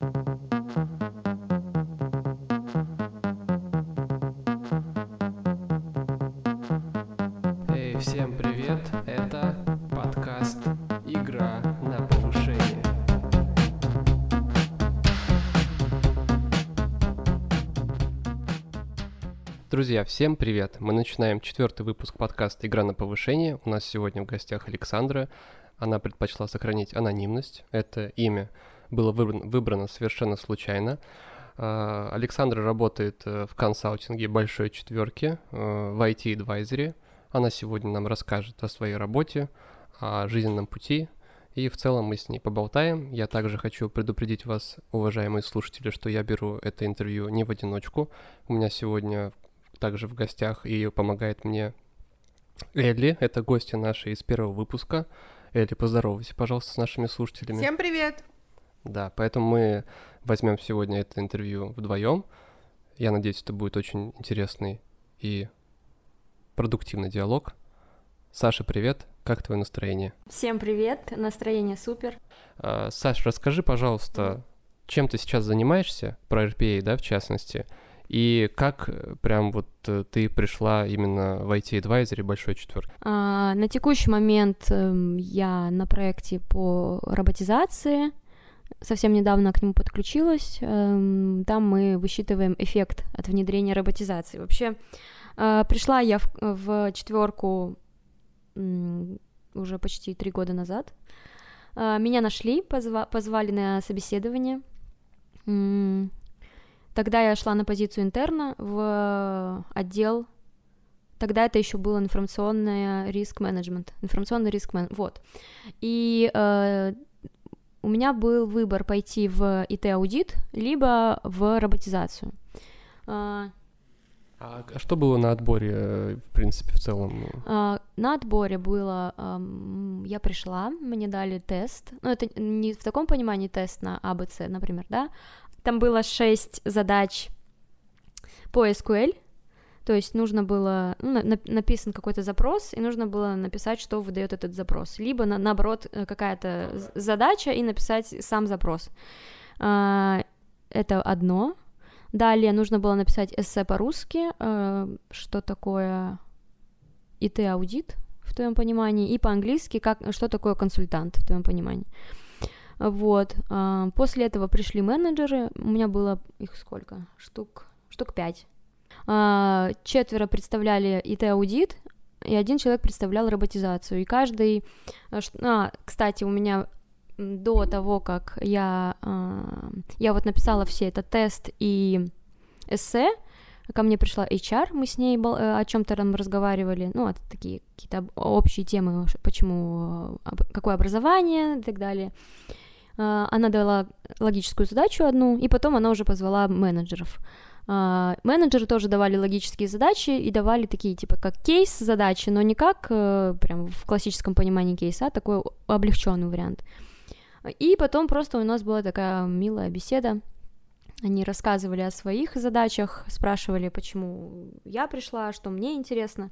Эй, всем привет! Это подкаст «Игра на повышение». Друзья, всем привет! Мы начинаем четвертый выпуск подкаста «Игра на повышение». У нас сегодня в гостях Александра. Она предпочла сохранить анонимность. Это имя было выбрано, выбрано совершенно случайно. А, Александра работает э, в консалтинге большой четверки э, в IT Advisory. Она сегодня нам расскажет о своей работе, о жизненном пути, и в целом мы с ней поболтаем. Я также хочу предупредить вас, уважаемые слушатели, что я беру это интервью не в одиночку. У меня сегодня также в гостях и помогает мне Элли, это гостья наши из первого выпуска. Элли, поздоровайся, пожалуйста, с нашими слушателями. Всем привет! Да, поэтому мы возьмем сегодня это интервью вдвоем. Я надеюсь, это будет очень интересный и продуктивный диалог. Саша, привет. Как твое настроение? Всем привет, настроение супер. А, Саш, расскажи, пожалуйста, чем ты сейчас занимаешься, про RPA, да, в частности, и как э, прям вот э, ты пришла именно в IT Advisory большой четверки? А, на текущий момент эм, я на проекте по роботизации. Совсем недавно к нему подключилась. Эм, там мы высчитываем эффект от внедрения роботизации. Вообще, э, пришла я в, четверку уже почти три года назад. Э, меня нашли, позва- позвали на собеседование. Тогда я шла на позицию интерна в отдел. Тогда это еще был информационный риск менеджмент, информационный риск менеджмент. Вот. И э, у меня был выбор пойти в ИТ-аудит, либо в роботизацию. Э, А что было на отборе, э, в принципе, в целом? э, на отборе было, я пришла, мне дали тест, ну это не в таком понимании тест на АБЦ, например, да, там было шесть задач по SQL, то есть нужно было, ну, на- написан какой-то запрос, и нужно было написать, что выдает этот запрос. Либо, на, наоборот, э, какая-то з- задача и написать сам запрос. А, это одно. Далее нужно было написать эссе по-русски, э, что такое ИТ-аудит, в твоем понимании, и по-английски, как, что такое консультант, в твоем понимании. Вот. а, После этого пришли менеджеры. У меня было их сколько? Штук, штук пять. А, Четверо представляли ИТ-аудит, и один человек представлял роботизацию. И каждый... а, А, кстати, у меня до того, как я... а, Я вот написала все это тест и эссе, ко мне пришла HR, мы с ней э, о чем-то там разговаривали, ну, это такие какие-то об- общие темы, почему, какое образование и так далее. Она дала логическую задачу одну, и потом она уже позвала менеджеров. А, Менеджеры тоже давали логические задачи и давали такие, типа, как кейс задачи, но не как э, прям в классическом понимании кейса, а такой облегченный вариант. И потом просто у нас была такая милая беседа. Они рассказывали о своих задачах, спрашивали, почему я пришла, что мне интересно.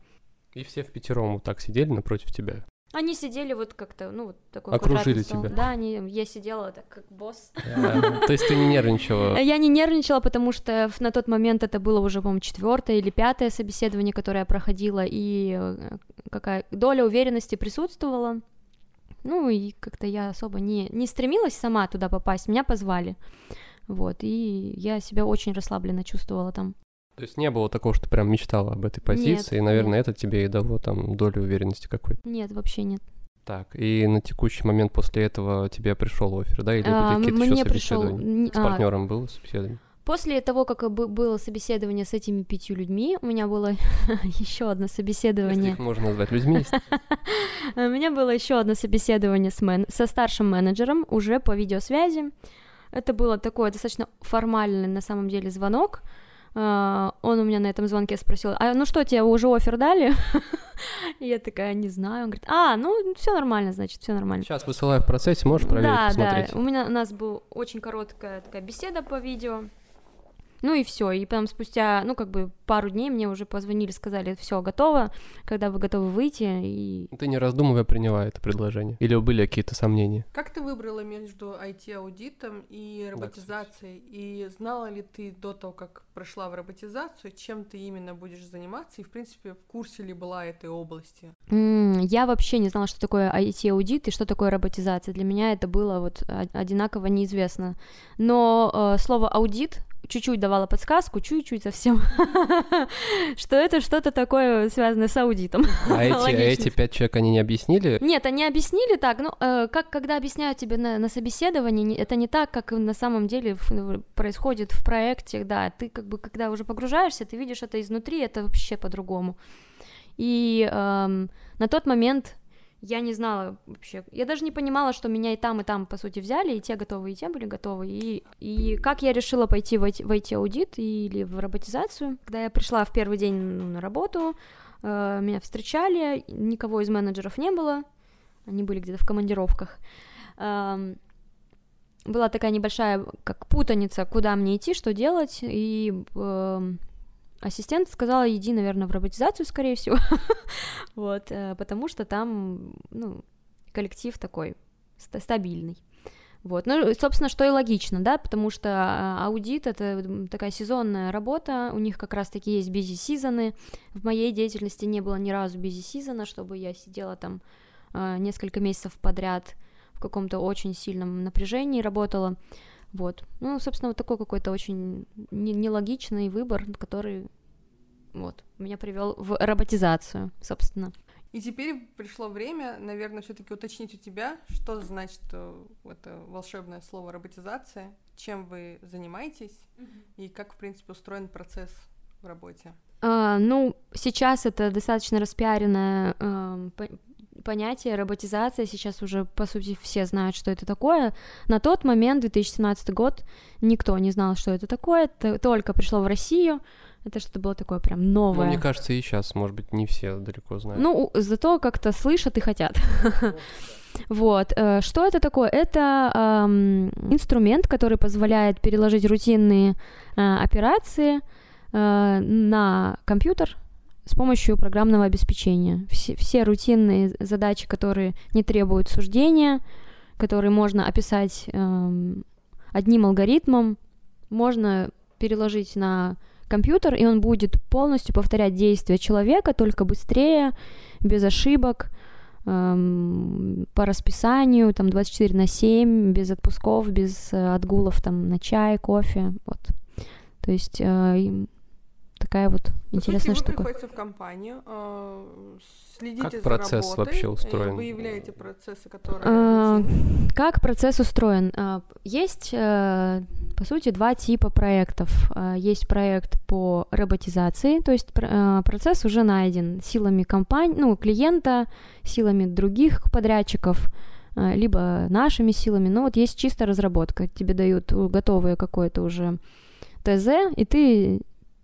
И все в пятером вот так сидели напротив тебя. Они сидели вот как-то, ну, вот такой Окружили тебя. Да, они, я сидела так, как босс. А, То есть ты не нервничала? Я не нервничала, потому что на тот момент это было уже, по-моему, четвертое или пятое собеседование, которое я проходила, и э, какая доля уверенности присутствовала. Ну, и как-то я особо не, не стремилась сама туда попасть, меня позвали. Вот, и я себя очень расслабленно чувствовала там. То есть не было такого, что прям мечтала об этой позиции, и, наверное, нет. это тебе и дало там долю уверенности какой-то. Нет, вообще нет. Так, и на текущий момент после этого тебе пришел офер, да? Или А, были какие-то еще пришел собеседования? н- С а, партнером было собеседование? После того, как бы- было собеседование с этими пятью людьми, у меня было еще одно Если собеседование. их можно назвать людьми. У меня было еще одно собеседование с мен- со старшим менеджером уже по видеосвязи. Это было такое достаточно формальный на самом деле звонок. А, Он у меня на этом звонке спросил, а ну что, тебе уже офер дали? Я такая, не знаю. Он говорит, а, ну все нормально, значит, все нормально. Сейчас высылаю в процессе, можешь проверить, да, посмотреть. да. У меня у нас была очень короткая такая беседа по видео. Ну и все. И потом спустя, ну, как бы пару дней мне уже позвонили, сказали, все, готово, когда вы готовы выйти. И... Ты не раздумывая приняла это предложение? Или были какие-то сомнения? Как ты выбрала между IT-аудитом и роботизацией? Да, и знала ли ты до того, как прошла в роботизацию, чем ты именно будешь заниматься? И, в принципе, в курсе ли была этой области? Mm, я вообще не знала, что такое IT-аудит и что такое роботизация. Для меня это было вот одинаково неизвестно. Но э, слово аудит чуть-чуть давала подсказку, чуть-чуть совсем, что это что-то такое связанное с аудитом. А эти, а эти пять человек, они не объяснили? Нет, они объяснили так, ну, э, как когда объясняют тебе на, на собеседовании, это не так, как на самом деле происходит в проекте, да, ты как бы, когда уже погружаешься, ты видишь это изнутри, это вообще по-другому. И эм, на тот момент я не знала вообще, я даже не понимала, что меня и там, и там, по сути, взяли, и те готовы, и те были готовы, и, и как я решила пойти в IT-аудит или в роботизацию, когда я пришла в первый день ну, на работу, э, меня встречали, никого из менеджеров не было, они были где-то в командировках, э, была такая небольшая, как путаница, куда мне идти, что делать, и э, Ассистент сказала, иди, наверное, в роботизацию, скорее всего, вот, э, потому что там, ну, коллектив такой стабильный. Вот, ну, собственно, что и логично, да, потому что а, аудит — это такая сезонная работа, у них как раз-таки есть бизи-сезоны, в моей деятельности не было ни разу бизи-сезона, чтобы я сидела там э, несколько месяцев подряд в каком-то очень сильном напряжении работала, вот. Ну, собственно, вот такой какой-то очень нелогичный выбор, который вот, меня привел в роботизацию, собственно. И теперь пришло время, наверное, все-таки уточнить у тебя, что значит э, это волшебное слово роботизация, чем вы занимаетесь mm-hmm. и как, в принципе, устроен процесс в работе. А, ну, сейчас это достаточно распиаренное э, понятие роботизация, сейчас уже, по сути, все знают, что это такое. На тот момент, 2017 год, никто не знал, что это такое, это только пришло в Россию, это что-то было такое прям новое. Ну, мне кажется, и сейчас, может быть, не все далеко знают. Ну, зато как-то слышат и хотят. Вот. Э, что это такое? Это эм, инструмент, который позволяет переложить рутинные э, операции э, на компьютер с помощью программного обеспечения. Все, все рутинные задачи, которые не требуют суждения, которые можно описать э, одним алгоритмом, можно переложить на компьютер, и он будет полностью повторять действия человека, только быстрее, без ошибок, эм, по расписанию, там 24 на 7, без отпусков, без э, отгулов там на чай, кофе, вот. То есть э, такая вот интересная штука. Вы приходите в компанию, э, следите как за процесс работой, вообще устроен? выявляете процессы, которые... А, как процесс устроен? А, есть, э, по сути, два типа проектов. А, есть проект по роботизации, то есть э, процесс уже найден силами компании, ну, клиента, силами других подрядчиков, э, либо нашими силами. Но вот есть чисто разработка. Тебе дают готовое какое-то уже ТЗ, и ты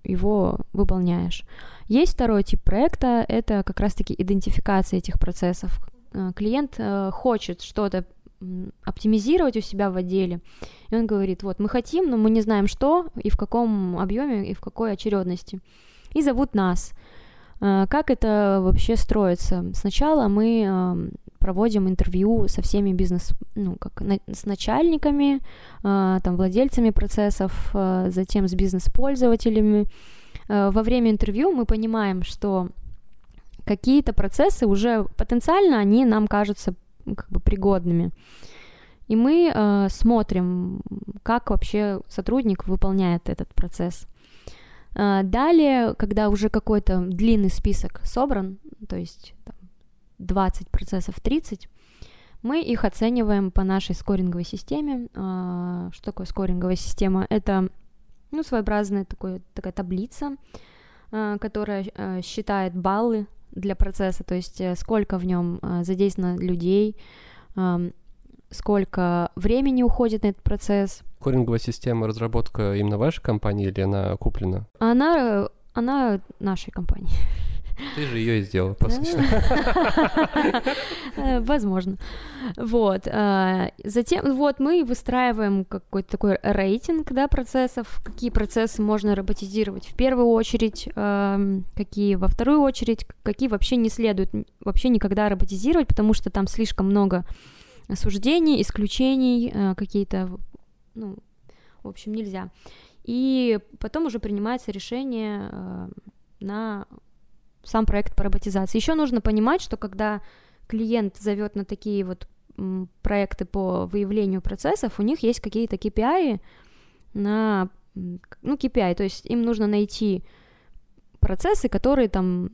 его выполняешь. Есть второй тип проекта, это как раз-таки идентификация этих процессов. Э, клиент э, хочет что-то оптимизировать у себя в отделе, и он говорит, вот мы хотим, но мы не знаем что и в каком объеме и в какой очередности, и зовут нас. Э, как это вообще строится? Сначала мы проводим интервью со всеми бизнес, ну, как на, с начальниками, э, там, владельцами процессов, э, затем с бизнес-пользователями. Э, во время интервью мы понимаем, что какие-то процессы уже потенциально они нам кажутся как бы пригодными. И мы э, смотрим, как вообще сотрудник выполняет этот процесс. Э, далее, когда уже какой-то длинный список собран, то есть там, 20 процессов 30, мы их оцениваем по нашей скоринговой системе. А, что такое скоринговая система? Это ну, своеобразная такой, такая таблица, а, которая а, считает баллы для процесса, то есть э, сколько в нем задействовано людей, сколько времени уходит на этот процесс. Скоринговая система разработка именно вашей компании или она куплена? Она, она нашей компании. Ты же ее и сделала, по сути. Э, возможно. Вот. А, затем, вот, мы выстраиваем какой-то такой рейтинг, да, процессов, какие процессы можно роботизировать в первую очередь, какие во вторую очередь, какие вообще не следует вообще никогда роботизировать, потому что там слишком много осуждений, исключений, э, какие-то, ну, в общем, нельзя. И потом уже принимается решение э, на сам проект по роботизации. Еще нужно понимать, что когда клиент зовет на такие вот проекты по выявлению процессов, у них есть какие-то KPI на, ну, KPI, то есть им нужно найти процессы, которые там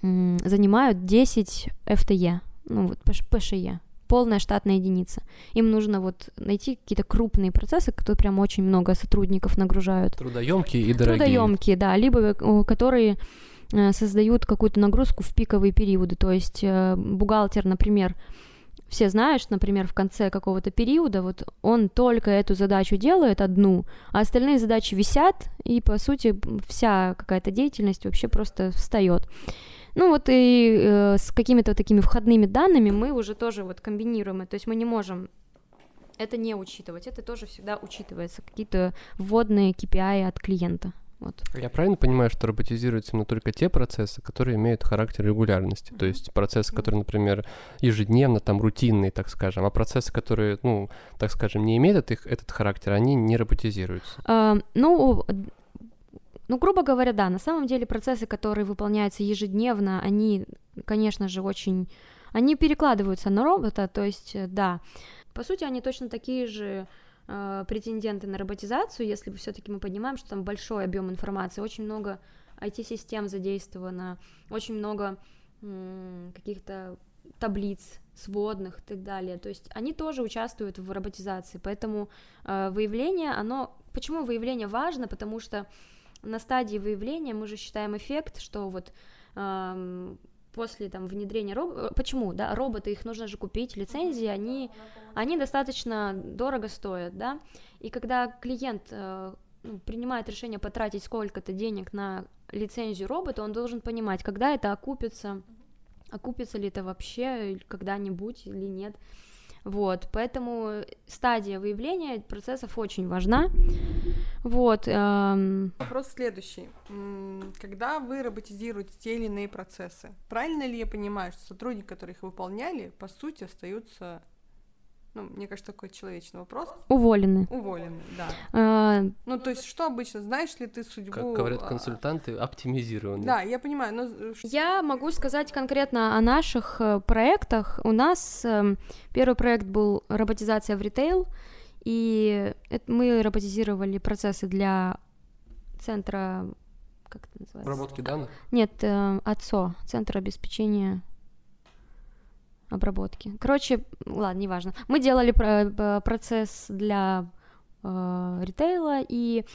занимают 10 FTE, ну, вот PSHE, полная штатная единица. Им нужно вот найти какие-то крупные процессы, которые прям очень много сотрудников нагружают. Трудоемкие и дорогие. Трудоемкие, да, либо э, которые создают какую-то нагрузку в пиковые периоды. То есть э, бухгалтер, например, все знаешь, например, в конце какого-то периода, вот он только эту задачу делает одну, а остальные задачи висят, и по сути вся какая-то деятельность вообще просто встает. Ну вот и э, с какими-то такими входными данными мы уже тоже вот комбинируем, то есть мы не можем это не учитывать, это тоже всегда учитывается, какие-то вводные KPI от клиента. Вот. Я правильно понимаю, что роботизируются именно только те процессы, которые имеют характер регулярности, то есть процессы, которые, например, ежедневно, там, рутинные, так скажем, а процессы, которые, ну, так скажем, не имеют этот, этот характер, они не роботизируются? А, ну, ну, грубо говоря, да, на самом деле процессы, которые выполняются ежедневно, они, конечно же, очень... Они перекладываются на робота, то есть, э, да, по сути, они точно такие же э, претенденты на роботизацию, если все-таки мы понимаем, что там большой объем информации, очень много IT-систем задействовано, очень много каких-то таблиц сводных и так далее. То есть они тоже участвуют в роботизации, поэтому э, выявление, оно... Почему выявление важно? Потому что на стадии выявления мы же считаем эффект, что вот эм, после там внедрения роботов, почему, да, роботы, их нужно же купить, лицензии, они, они достаточно дорого стоят, да, и когда клиент э, ну, принимает решение потратить сколько-то денег на лицензию робота, он должен понимать, когда это окупится, окупится ли это вообще когда-нибудь или нет, вот, поэтому стадия выявления процессов очень важна. Вот. Эм... Вопрос следующий. Когда вы роботизируете те или иные процессы, правильно ли я понимаю, что сотрудники, которые их выполняли, по сути, остаются ну, мне кажется, такой человечный вопрос. Уволены. Уволены, да. А... Ну, то есть, что обычно, знаешь ли ты судьбу... Как говорят а, консультанты, оптимизированы. Да, я понимаю, но... Э, я могу сказать конкретно о наших э, проектах. У нас эм, первый проект был роботизация в ритейл, и мы роботизировали процессы для центра... Как это называется? Обработки данных? Нет, э, АЦО, Центр обеспечения обработки. Короче, ладно, неважно. Мы делали про процесс для э, ритейла, и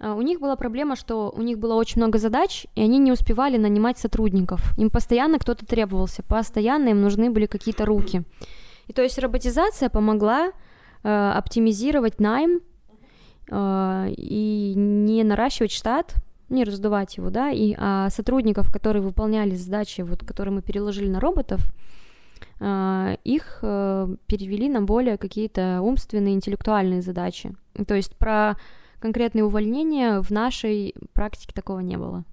э, у них была проблема, что у них было очень много задач, и они не успевали нанимать сотрудников. Им постоянно кто-то требовался, постоянно им нужны были какие-то руки. И то есть роботизация помогла э, оптимизировать найм э, и не наращивать штат, не раздувать его, да, и а сотрудников, которые выполняли задачи, вот, которые мы переложили на роботов, а, их э, перевели на более какие-то умственные, интеллектуальные задачи. То есть про конкретные увольнения в нашей практике такого не было.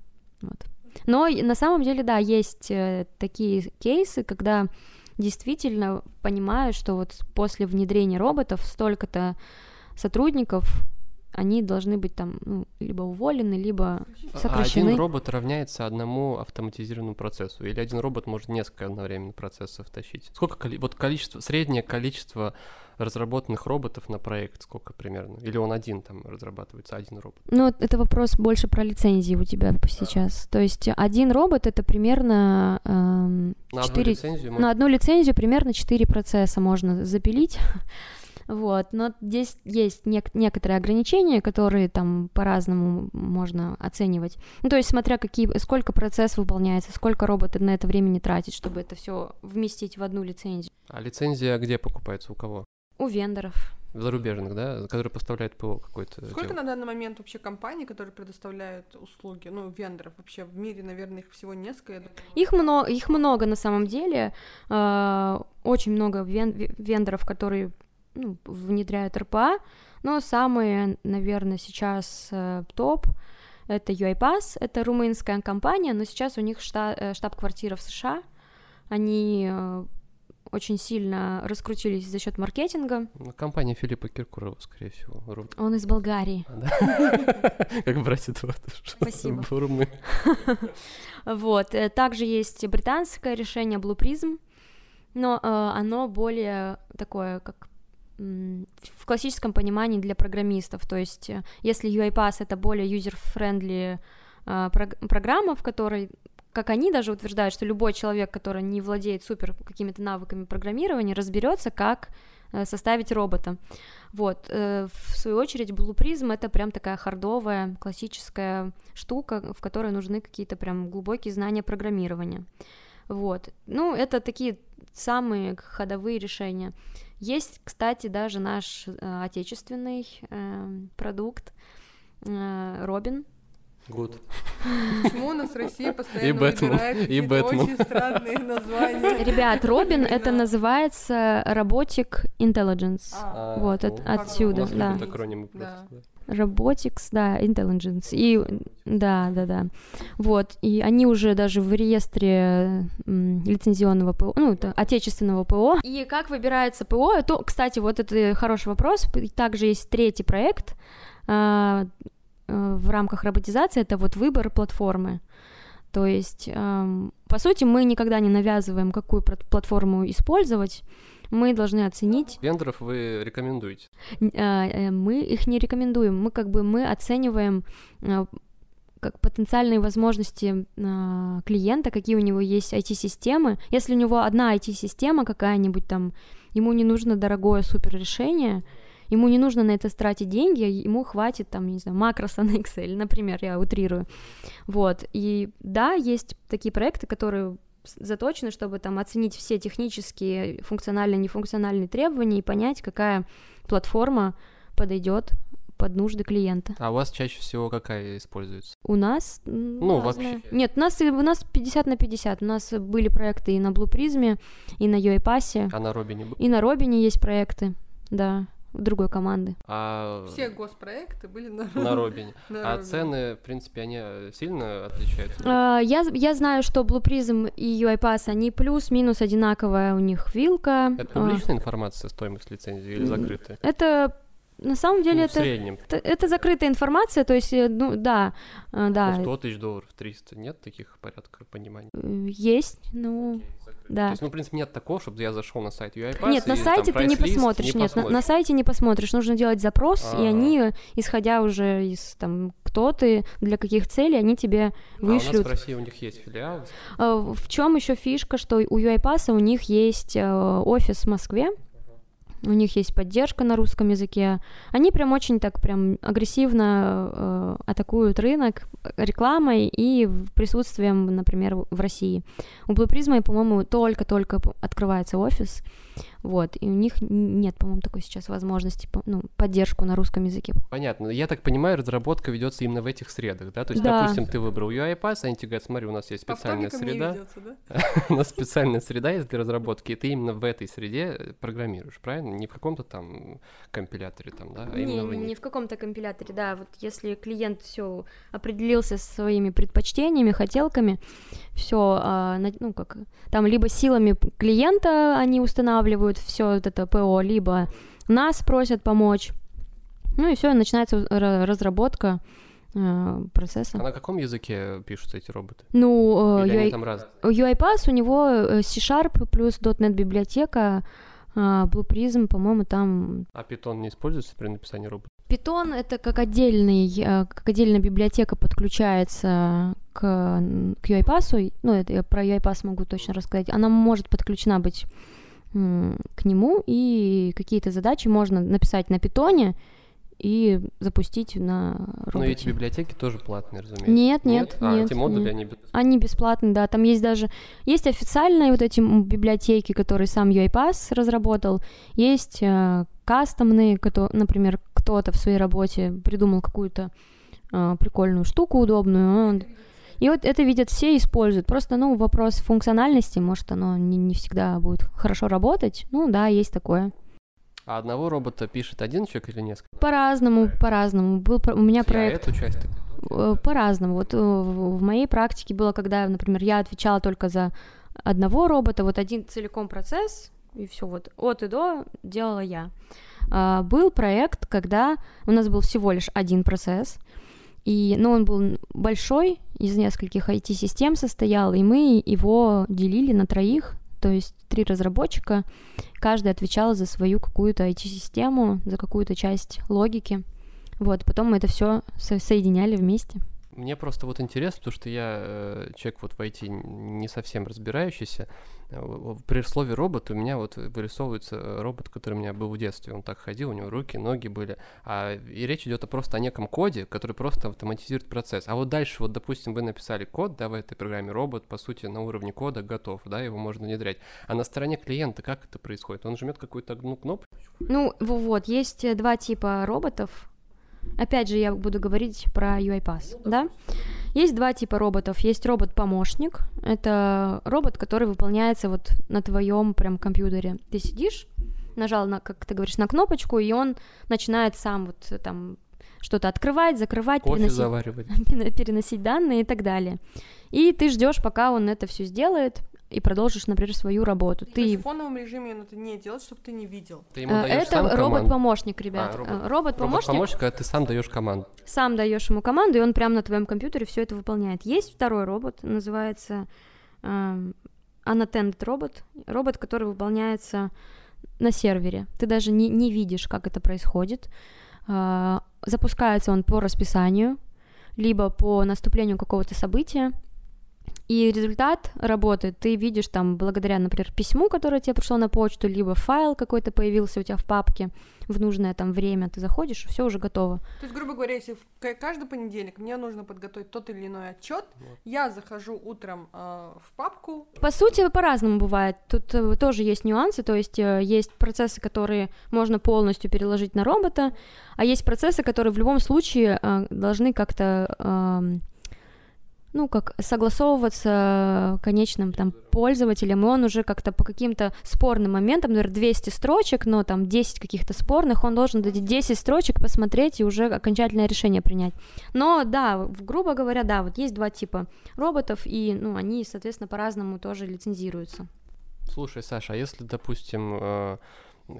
Вот. Но на самом деле, да, есть э, такие кейсы, когда действительно понимаю, что вот после внедрения роботов столько-то сотрудников они должны быть там ну, либо уволены, либо а сокращены. Один робот равняется одному автоматизированному процессу, или один робот может несколько одновременно процессов тащить. Сколько вот количество, среднее количество разработанных роботов на проект, сколько примерно? Или он один там разрабатывается, один робот? Ну, это вопрос больше про лицензии у тебя сейчас. То есть один робот это примерно эм, на 4... одну лицензию. На одну лицензию примерно 4 процесса можно запилить. Вот, но здесь есть нек- некоторые ограничения, которые там по-разному можно оценивать. Ну, то есть, смотря какие, сколько процессов выполняется, сколько роботы на это времени тратит, чтобы это все вместить в одну лицензию. А лицензия где покупается, у кого? У вендоров. зарубежных, да, которые поставляют ПО какой-то. Сколько на данный момент вообще компаний, которые предоставляют услуги, ну, вендоров вообще в мире, наверное, их всего несколько. Их много, их много на самом деле. Э, очень много вен вендоров, которые ну, внедряют РПА, но самые, наверное, сейчас э, топ это UiPath, это румынская компания, но сейчас у них э, штаб-квартира в США. Они э, очень сильно раскрутились за счет маркетинга. Ну, компания Филиппа Киркорова, скорее всего. Рум. Он из Болгарии. А, как братья Спасибо. Вот. Э, также есть британское решение Blue Prism, но оно более такое, как в классическом понимании для программистов. То есть, э, если UiPath это более user-friendly э, программа, в которой как они даже утверждают, что любой человек, который не владеет супер какими-то навыками программирования, разберется, как э, составить робота. Вот. В свою очередь, Blue Prism — это прям такая хардовая, классическая штука, в которой нужны какие-то прям глубокие знания программирования. Вот. Ну, это такие самые ходовые решения. Есть, кстати, даже наш э, отечественный э, продукт э, Робин. Good. Почему у нас в России постоянно и выбирают и Бэтмен. очень странные названия? Ребят, Робин это называется Robotic Intelligence. А, вот, от, отсюда, да. да. Robotics, да, Intelligence. И да, да, да. Вот. И они уже даже в реестре лицензионного ПО, ну, это отечественного ПО. И как выбирается ПО? Это, кстати, вот это хороший вопрос. Также есть третий проект э, в рамках роботизации, это вот выбор платформы. То есть, э, по сути, мы никогда не навязываем, какую платформу использовать мы должны оценить... Вендоров вы рекомендуете? А, э, мы их не рекомендуем, мы как бы мы оцениваем а, как потенциальные возможности э, клиента, какие у него есть IT-системы. Если у него одна IT-система какая-нибудь там, ему не нужно дорогое супер решение, ему не нужно на это тратить деньги, ему хватит там, не знаю, макроса на Excel, например, я утрирую. Вот, и да, есть такие проекты, которые заточены, чтобы там оценить все технические, функциональные, нефункциональные требования и понять, какая платформа подойдет под нужды клиента. А у вас чаще всего какая используется? У нас ну разная. вообще нет, у нас у нас 50 на 50. У нас были проекты и на Blue Prism, и на UiPath. А на Робине? И на Робине есть проекты, да другой команды. А... Все госпроекты были на, на Робине. а цены, в принципе, они э, сильно отличаются? А, я, я знаю, что Blue Prism и UiPath, они плюс-минус одинаковая у них вилка. Это публичная а... информация, стоимость лицензии или закрытая? Это на самом деле ну, это, это, это закрытая информация, то есть, э, ну да, э, да. Ну, 100 тысяч долларов, 300, нет таких порядка понимания? Есть, ну, да. То есть, ну, в принципе, нет такого, чтобы я зашел на сайт UiPath Нет, на сайте ты не посмотришь, не нет, посмотришь. На, на сайте не посмотришь, нужно делать запрос, А-а-а. и а. они, исходя уже из, там, кто ты, для каких целей, они тебе вышлют. А у нас в России у них есть филиал? А, в чем еще фишка, что у UiPath у них есть э, офис в Москве, у них есть поддержка на русском языке. Они прям очень так прям агрессивно э, атакуют рынок рекламой и присутствием, например, в России. У Blue Prism, по-моему, только-только открывается офис, вот, и у них нет, по-моему, такой сейчас возможности, ну, поддержку на русском языке. Понятно. Я так понимаю, разработка ведется именно в этих средах, да? То есть, да. допустим, ты выбрал UiPath, они тебе говорят, смотри, у нас есть специальная среда. Ведется, да? у нас специальная среда есть для разработки, и ты именно в этой среде программируешь, правильно? Не в каком-то там компиляторе там, да? А не, в не в каком-то компиляторе, да. Вот если клиент все определился со своими предпочтениями, хотелками, все, а, ну как, там либо силами клиента они устанавливают делают все вот это ПО, либо нас просят помочь. Ну и все, начинается разработка э, процесса. А на каком языке пишутся эти роботы? Ну, Или UI... там раз... UiPath у него э, C-Sharp плюс .NET библиотека, Blue Prism, по-моему, там... А Python не используется при написании робота? Python — это как, отдельный, э, как отдельная библиотека подключается к, к UiPath, ну, это я про UiPath могу точно рассказать, она может подключена быть к нему, и какие-то задачи можно написать на питоне, и запустить на роботе. Но эти библиотеки тоже платные, разумеется. Нет, нет, А, нет. эти модули, нет. они бесплатные. Они бесплатные, да. Там есть даже... Есть официальные вот эти библиотеки, которые сам UiPath разработал. Есть э, кастомные, кото- например, кто-то в своей работе придумал какую-то э, прикольную штуку удобную. он- И вот это видят все используют. Просто, ну, вопрос функциональности, может, оно не, не всегда будет хорошо работать. Ну, да, есть такое. А одного робота пишет один человек или несколько? По-разному, по-разному. Был у меня Я проект... эту часть По-разному. Вот э, в в моей практике было, когда, например, я отвечала только за одного робота, вот один целиком процесс, и все вот от и до делала я. А, Был проект, когда у нас был всего лишь один процесс, и, но он был большой, из нескольких IT-систем состоял, и мы его делили на троих, то есть три разработчика, каждый отвечал за свою какую-то IT-систему, за какую-то часть логики. Вот, потом мы это все соединяли вместе. Мне просто вот интересно, потому что я э, человек вот в IT не совсем разбирающийся. Э, При слове робот у меня вот вырисовывается э, робот, который у меня был в детстве. Он так ходил, у него руки, ноги были. А, и речь идет о просто о неком коде, который просто автоматизирует процесс. А вот дальше, вот, допустим, вы написали код, да, в этой программе робот, по сути, на уровне кода готов, да, его можно внедрять. А на стороне клиента как это происходит? Он жмет какую-то одну кнопку, Ну, во- вот, есть э, два типа роботов. Опять же, я буду говорить про UiPath, да? Есть два типа роботов. Есть робот-помощник. Это робот, который выполняется вот на твоем прям компьютере. Ты сидишь, нажал, на, как ты говоришь, на кнопочку, и он начинает сам вот э, там что-то открывать, закрывать, кофе переносить заваривать. пере- переносить данные и так далее. И ты ждешь, пока он это все сделает, и продолжишь, например, свою работу. То есть Ты в фоновом режиме он это не делает, чтобы ты не видел. Ты ему Э, даешь Это робот-помощник, ребят. А, Э, робот. Робот-помощник, Робот-помощник, когда ты сам даешь команду. сам даешь ему команду, и он прямо на твоем компьютере все это выполняет. Есть второй робот, называется эм, unattended робот, робот, который выполняется на сервере. Ты даже не, не видишь, как это происходит. А, запускается он по расписанию, либо по наступлению какого-то события. И результат работы ты видишь там благодаря, например, письму, которое тебе пришло на почту, либо файл какой-то появился у тебя в папке в нужное там время, ты заходишь, все уже готово. То есть, грубо говоря, если каждый понедельник мне нужно подготовить тот или иной отчет, Вот. я захожу утром э, в папку, По сути, по-разному бывает. Тут э, тоже есть нюансы, то есть э, есть процессы, которые можно полностью переложить на робота, а есть процессы, которые в любом случае э, должны как-то, эм, ну, как согласовываться конечным там пользователем, и он уже как-то по каким-то спорным моментам, например, 200 строчек, но там 10 каких-то спорных, он должен эти 10 строчек посмотреть и уже окончательное решение принять. Но да, грубо говоря, да, вот есть два типа роботов, и, ну, они, соответственно, по-разному тоже лицензируются. Слушай, Саша, а если, допустим, э,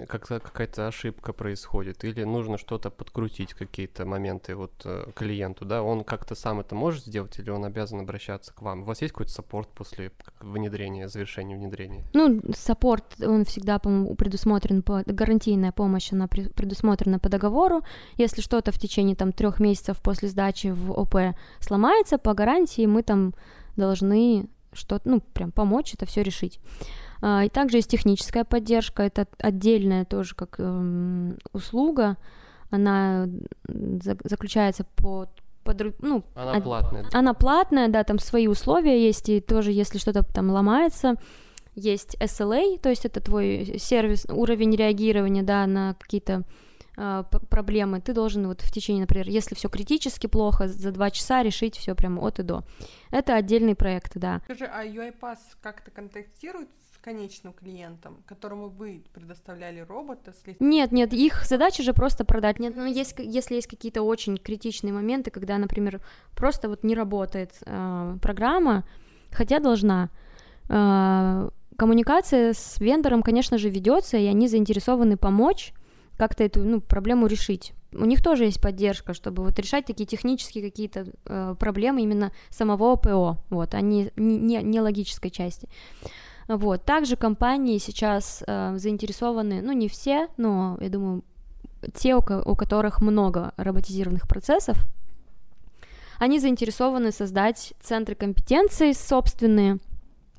как-то какая-то ошибка происходит, или нужно что-то подкрутить, какие-то моменты вот э, клиенту, да, он как-то сам это может сделать, или он обязан обращаться к вам? У вас есть какой-то support после внедрения, завершения внедрения? Ну, support, он всегда, по-моему, предусмотрен, по, гарантийная помощь, она пре- предусмотрена по договору. Если что-то в течение там трех месяцев после сдачи в ОП сломается, по гарантии мы там должны что-то, ну, прям помочь это все решить. А, И также есть техническая поддержка, это отдельная тоже как эм, услуга, она заключается по, по дру- ну, Она от- платная. она платная, да, там свои условия есть, и тоже, если что-то там ломается, есть SLA, то есть это твой сервис, уровень реагирования, да, на какие-то а, проблемы. Ты должен вот в течение, например, если все критически плохо, за два часа решить все прямо от и до. Это отдельный проект, да. Скажи, а UiPath как-то контактирует с конечным клиентом, которому вы предоставляли робота? с ли- Нет, нет, их задача же просто продать. Нет, ну, есть, если есть какие-то очень критичные моменты, когда, например, просто вот не работает э, программа, хотя должна, э, коммуникация с вендором, конечно же, ведется, и они заинтересованы помочь как-то эту ну, проблему решить. У них тоже есть поддержка, чтобы вот решать такие технические какие-то э, проблемы именно самого ПО, вот, а не, не, не- логической части. Вот. Также компании сейчас э, заинтересованы, ну не все, но я думаю, те, у, у которых много роботизированных процессов, они заинтересованы создать центры компетенций собственные,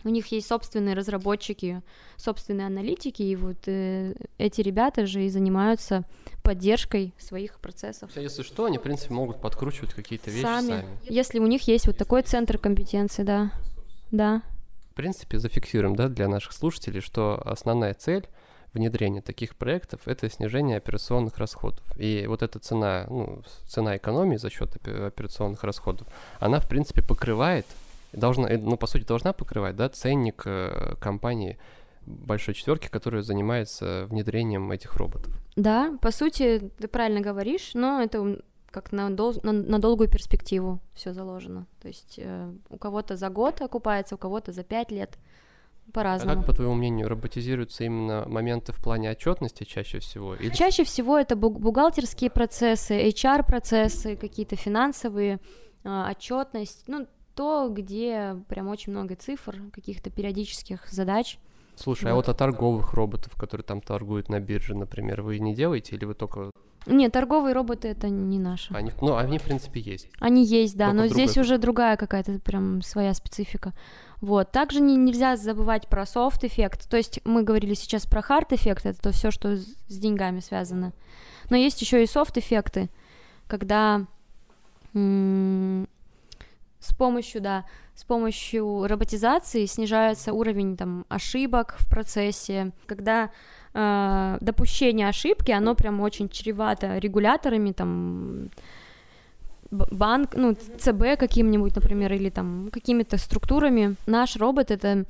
у них есть собственные разработчики, собственные аналитики, и вот э, эти ребята же и занимаются поддержкой своих процессов. Если что, они, в принципе, могут подкручивать какие-то вещи сами. сами. Если у них есть вот такой центр компетенции, да. Да. В принципе, зафиксируем, да, для наших слушателей, что основная цель внедрения таких проектов — это снижение операционных расходов. И вот эта цена, ну, цена экономии за счет операционных расходов, она, в принципе, покрывает должна, э, ну, по сути, должна покрывать, да, ценник э, компании большой четверки, которая занимается внедрением этих роботов. Да, по сути, ты правильно говоришь, но это как на, дол- на, на долгую перспективу все заложено. То есть э, у кого-то за год окупается, у кого-то за пять лет. По-разному. А как, по твоему мнению, роботизируются именно моменты в плане отчетности чаще всего? Или... Чаще всего это бухгалтерские процессы, HR-процессы, какие-то финансовые, э, отчетность. Ну, то, где прям очень много цифр, каких-то периодических задач. Слушай, вот. а вот о торговых роботов, которые там торгуют на бирже, например, вы не делаете или вы только... Нет, торговые роботы это не наши. Они, ну, они, в принципе, есть. Они есть, да, только но здесь уже другая какая-то прям своя специфика. Вот. Также не, нельзя забывать про soft-эффект. То есть мы говорили сейчас про hard-эффект, это то все, что с, деньгами связано. Но есть еще и soft-эффекты, когда с помощью, да, с помощью роботизации снижается уровень там ошибок в процессе, когда э, допущение ошибки, оно прям очень чревато регуляторами, там, банк, ну, ЦБ каким-нибудь, например, или там какими-то структурами. Наш робот — это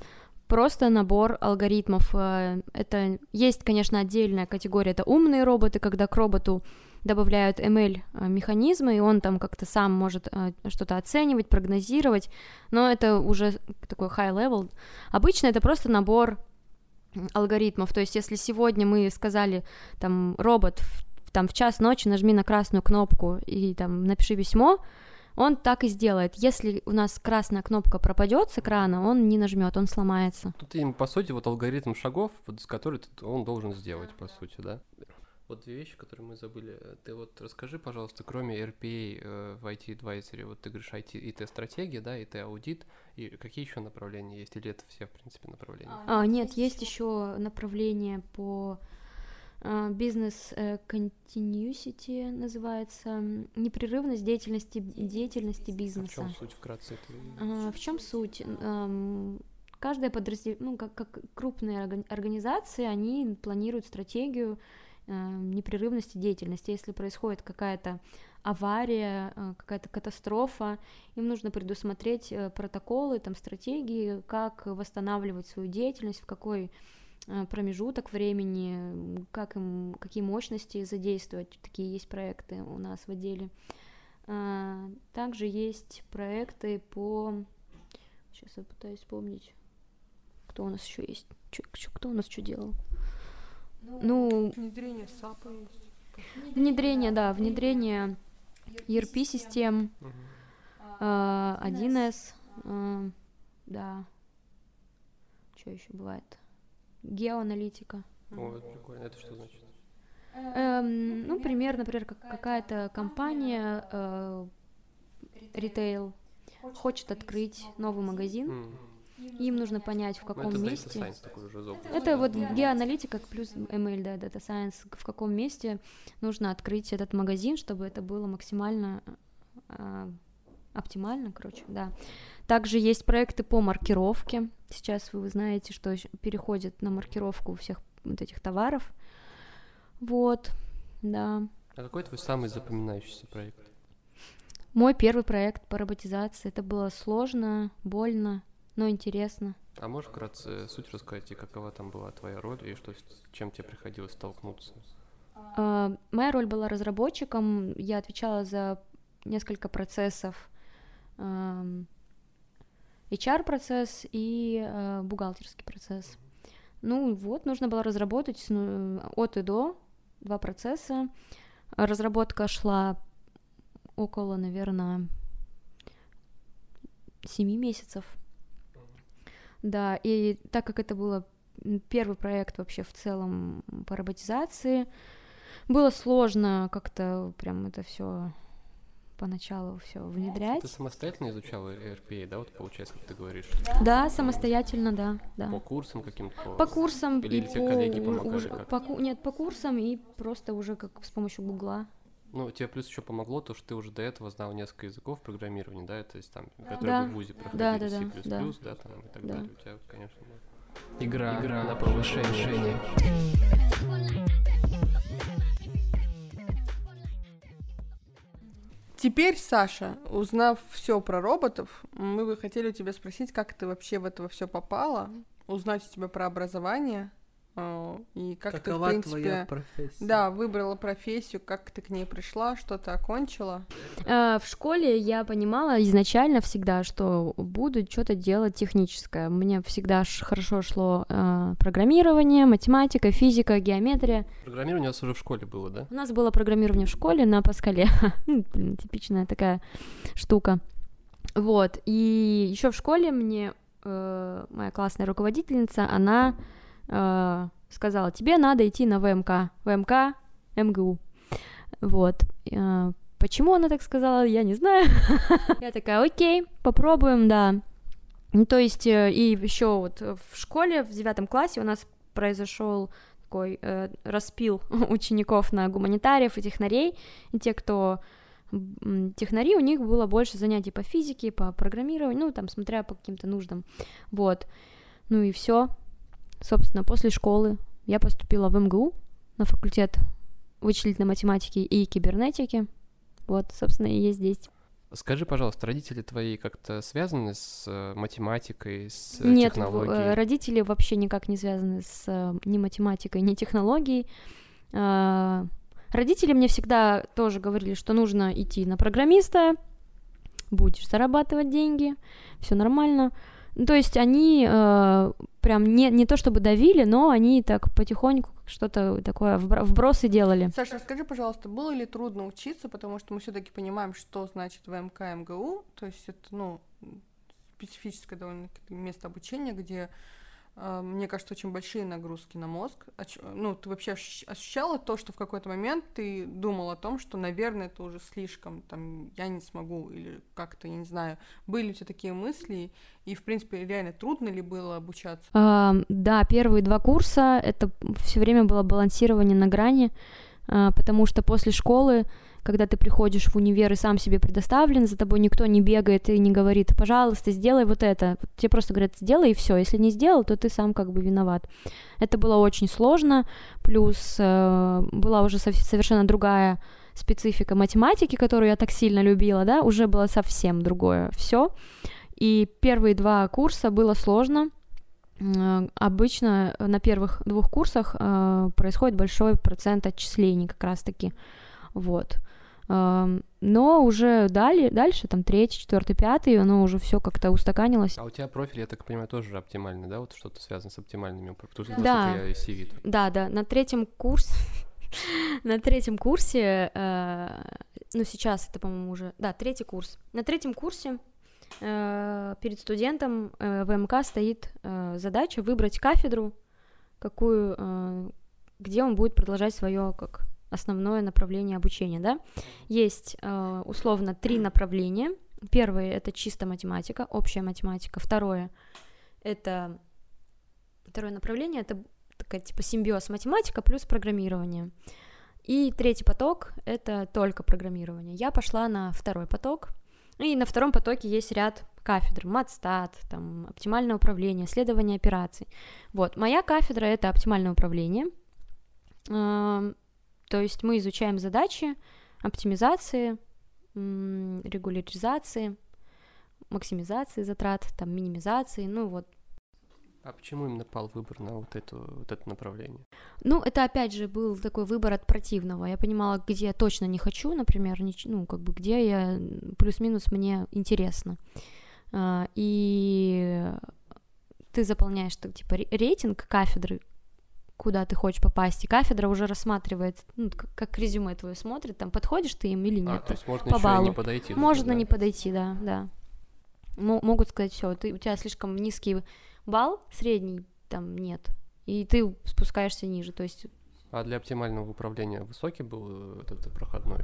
просто набор алгоритмов. Э, это есть, конечно, отдельная категория, это умные роботы, когда к роботу добавляют ML-механизмы, э, и он там как-то сам может э, что-то оценивать, прогнозировать, но это уже такой high level. Обычно это просто набор алгоритмов, то есть если сегодня мы сказали, там, робот, там, в час ночи нажми на красную кнопку и там напиши письмо, он так и сделает. Если у нас красная кнопка пропадет с экрана, он не нажмет, он сломается. Тут им, по сути, вот алгоритм шагов, вот, с которых он должен сделать, по сути, да? Вот две вещи, которые мы забыли. Ты вот расскажи, пожалуйста, кроме RPA э, в IT Advisory, вот ты говоришь IT, IT-стратегия, да, IT-аудит, и какие еще направления есть? Или это все, в принципе, направления? А, нет, есть еще направление по бизнес uh, continuity называется непрерывность деятельности деятельности бизнеса. А в чем суть вкратце? Это... Uh, в чем суть? Каждая подразделение, ну как, как крупные организации, они планируют стратегию Э, непрерывности деятельности. Если происходит какая-то авария, э, какая-то катастрофа, им нужно предусмотреть э, протоколы, там, стратегии, как восстанавливать свою деятельность, в какой промежуток времени, как им, какие мощности задействовать. Такие есть проекты у нас в отделе. Также есть проекты по... Сейчас я пытаюсь вспомнить, кто у нас еще есть. Кто у нас что делал? Ну, внедрение САПа есть. Внедрение, да, внедрение ERP-систем, 1С, а, да. Что еще бывает? Геоаналитика. О, это прикольно. Это что значит? Эм, ну, пример, например, как какая-то компания, э, ритейл, хочет открыть новый магазин. Mm им нужно понять, в каком это месте. Data это вот геоаналитика плюс ML, да, Data Science, в каком месте нужно открыть этот магазин, чтобы это было максимально э, оптимально, короче, да. Также есть проекты по маркировке. Сейчас вы знаете, что переходит на маркировку всех вот этих товаров. Вот, да. А какой твой самый запоминающийся проект? Мой первый проект по роботизации. Это было сложно, больно, но интересно. А можешь вкратце суть рассказать, и какова там была твоя роль, и что, с чем тебе приходилось столкнуться? Uh, моя роль была разработчиком, я отвечала за несколько процессов, HR-процесс и uh, бухгалтерский процесс. Ну вот, нужно было разработать ну, от и до два процесса. Разработка шла около, наверное, семи месяцев. Да, и так как это было первый проект вообще в целом по роботизации, было сложно как-то прям это все поначалу все внедрять. Ты самостоятельно изучала RPA, да, вот получается, как ты говоришь? Да, самостоятельно, да, да. По курсам каким-то? По, по курсам Или и тебе по, коллеги помогали уже- по нет, по курсам и просто уже как с помощью Гугла. Ну, тебе плюс еще помогло то, что ты уже до этого знал несколько языков программирования, да, то есть там, которые Да. в ВУЗе проходили, Да, да, C++, да, да. да, там и так Да. далее. У тебя, конечно, да. Игра, Игра на повышение. Теперь, Саша, узнав все про роботов, мы бы хотели у тебя спросить, как ты вообще в это все попала, узнать у тебя про образование и как Какова ты, в принципе, твоя профессия? да, выбрала профессию, как ты к ней пришла, что ты окончила. Э, В школе я понимала изначально всегда, что буду что-то делать техническое. Мне всегда хорошо шло э, программирование, математика, физика, геометрия. Программирование у вас уже в школе было, да? У нас было программирование в школе на Паскале. Ну, блин, типичная такая штука. Вот. И еще в школе мне э, моя классная руководительница, она э, сказала, тебе надо идти на ВМК. ВМК МГУ. Вот. Э, Почему она так сказала, я не знаю. Я такая, окей, попробуем, да. Ну, то есть, э, и еще вот в школе, в девятом классе у нас произошел такой э, распил учеников на гуманитариев и технарей, и те, кто технари, у них было больше занятий по физике, по программированию, ну, там, смотря по каким-то нуждам, вот. Ну и все. Собственно, после школы я поступила в МГУ на факультет вычислительной математики и кибернетики. Вот, собственно, и есть здесь. Скажи, пожалуйста, родители твои как-то связаны с э, математикой, с э, Нет, э, технологией? родители вообще никак не связаны с ни математикой, ни технологией. А, Родители мне всегда тоже говорили, что нужно идти на программиста, будешь зарабатывать деньги, все нормально. Ну, То есть они э, прям не, не то чтобы давили, но они так потихоньку что-то такое вбро- вбросы делали. Саша, расскажи, пожалуйста, было ли трудно учиться, потому что мы все-таки понимаем, что значит ВМК МГУ, то есть это, ну, специфическое довольно место обучения, где, мне кажется, очень большие нагрузки на мозг. Ну, ты вообще ощ- ощущала то, что в какой-то момент ты думал о том, что, наверное, это уже слишком, там, я не смогу, или как-то, я не знаю, были у тебя такие мысли, и, в принципе, реально трудно ли было обучаться? А, да, первые два курса это все время было балансирование на грани, а, потому что после школы, когда ты приходишь в универ и сам себе предоставлен, за тобой никто не бегает и не говорит, пожалуйста, сделай вот это. Тебе просто говорят, сделай и все. Если не сделал, то ты сам как бы виноват. Это было очень сложно, плюс э, была уже сов- совершенно другая специфика математики, которую я так сильно любила, да, уже было совсем другое все. И первые два курса было сложно. Э, Обычно на первых двух курсах э, происходит большой процент отчислений как раз-таки. Вот. Но уже дали, дальше, там, третий, четвертый, пятый, оно уже все как-то устаканилось. А у тебя профиль, я так понимаю, тоже оптимальный, да? Вот что-то связано с оптимальными, потому что, Да. я CV. Да, да, на третьем курсе, на третьем курсе, э, ну сейчас это, по-моему, уже, да, третий курс. На третьем курсе э, перед студентом э, в МК стоит задача выбрать кафедру, какую, где он будет продолжать свое как основное направление обучения, да. Есть э, условно три направления. Первое это чисто математика, общая математика. Второе это второе направление это такая типа симбиоз математика плюс программирование. И третий поток — это только программирование. Я пошла на второй поток, и на втором потоке есть ряд кафедр, матстат, там, оптимальное управление, исследование операций. Вот, моя кафедра — это оптимальное управление, Эм, то есть мы изучаем задачи оптимизации, регуляризации, максимизации затрат, там, минимизации, ну вот, А почему именно пал выбор на вот, эту, вот это направление? Ну, это опять же был такой выбор от противного. Я понимала, где я точно не хочу, например, нич- ну, как бы где я плюс-минус мне интересно. А, И ты заполняешь так, типа ре- рейтинг кафедры, куда ты хочешь попасть, и кафедра уже рассматривает, ну, как, как резюме твое смотрит, там подходишь ты им или А, нет. то есть можно по еще и не баллу. подойти. туда, Можно да? не подойти, да, да. Мо- могут сказать, все, ты у тебя слишком низкий балл, средний там нет, и ты спускаешься ниже. То есть А для оптимального управления высокий был э, этот проходной?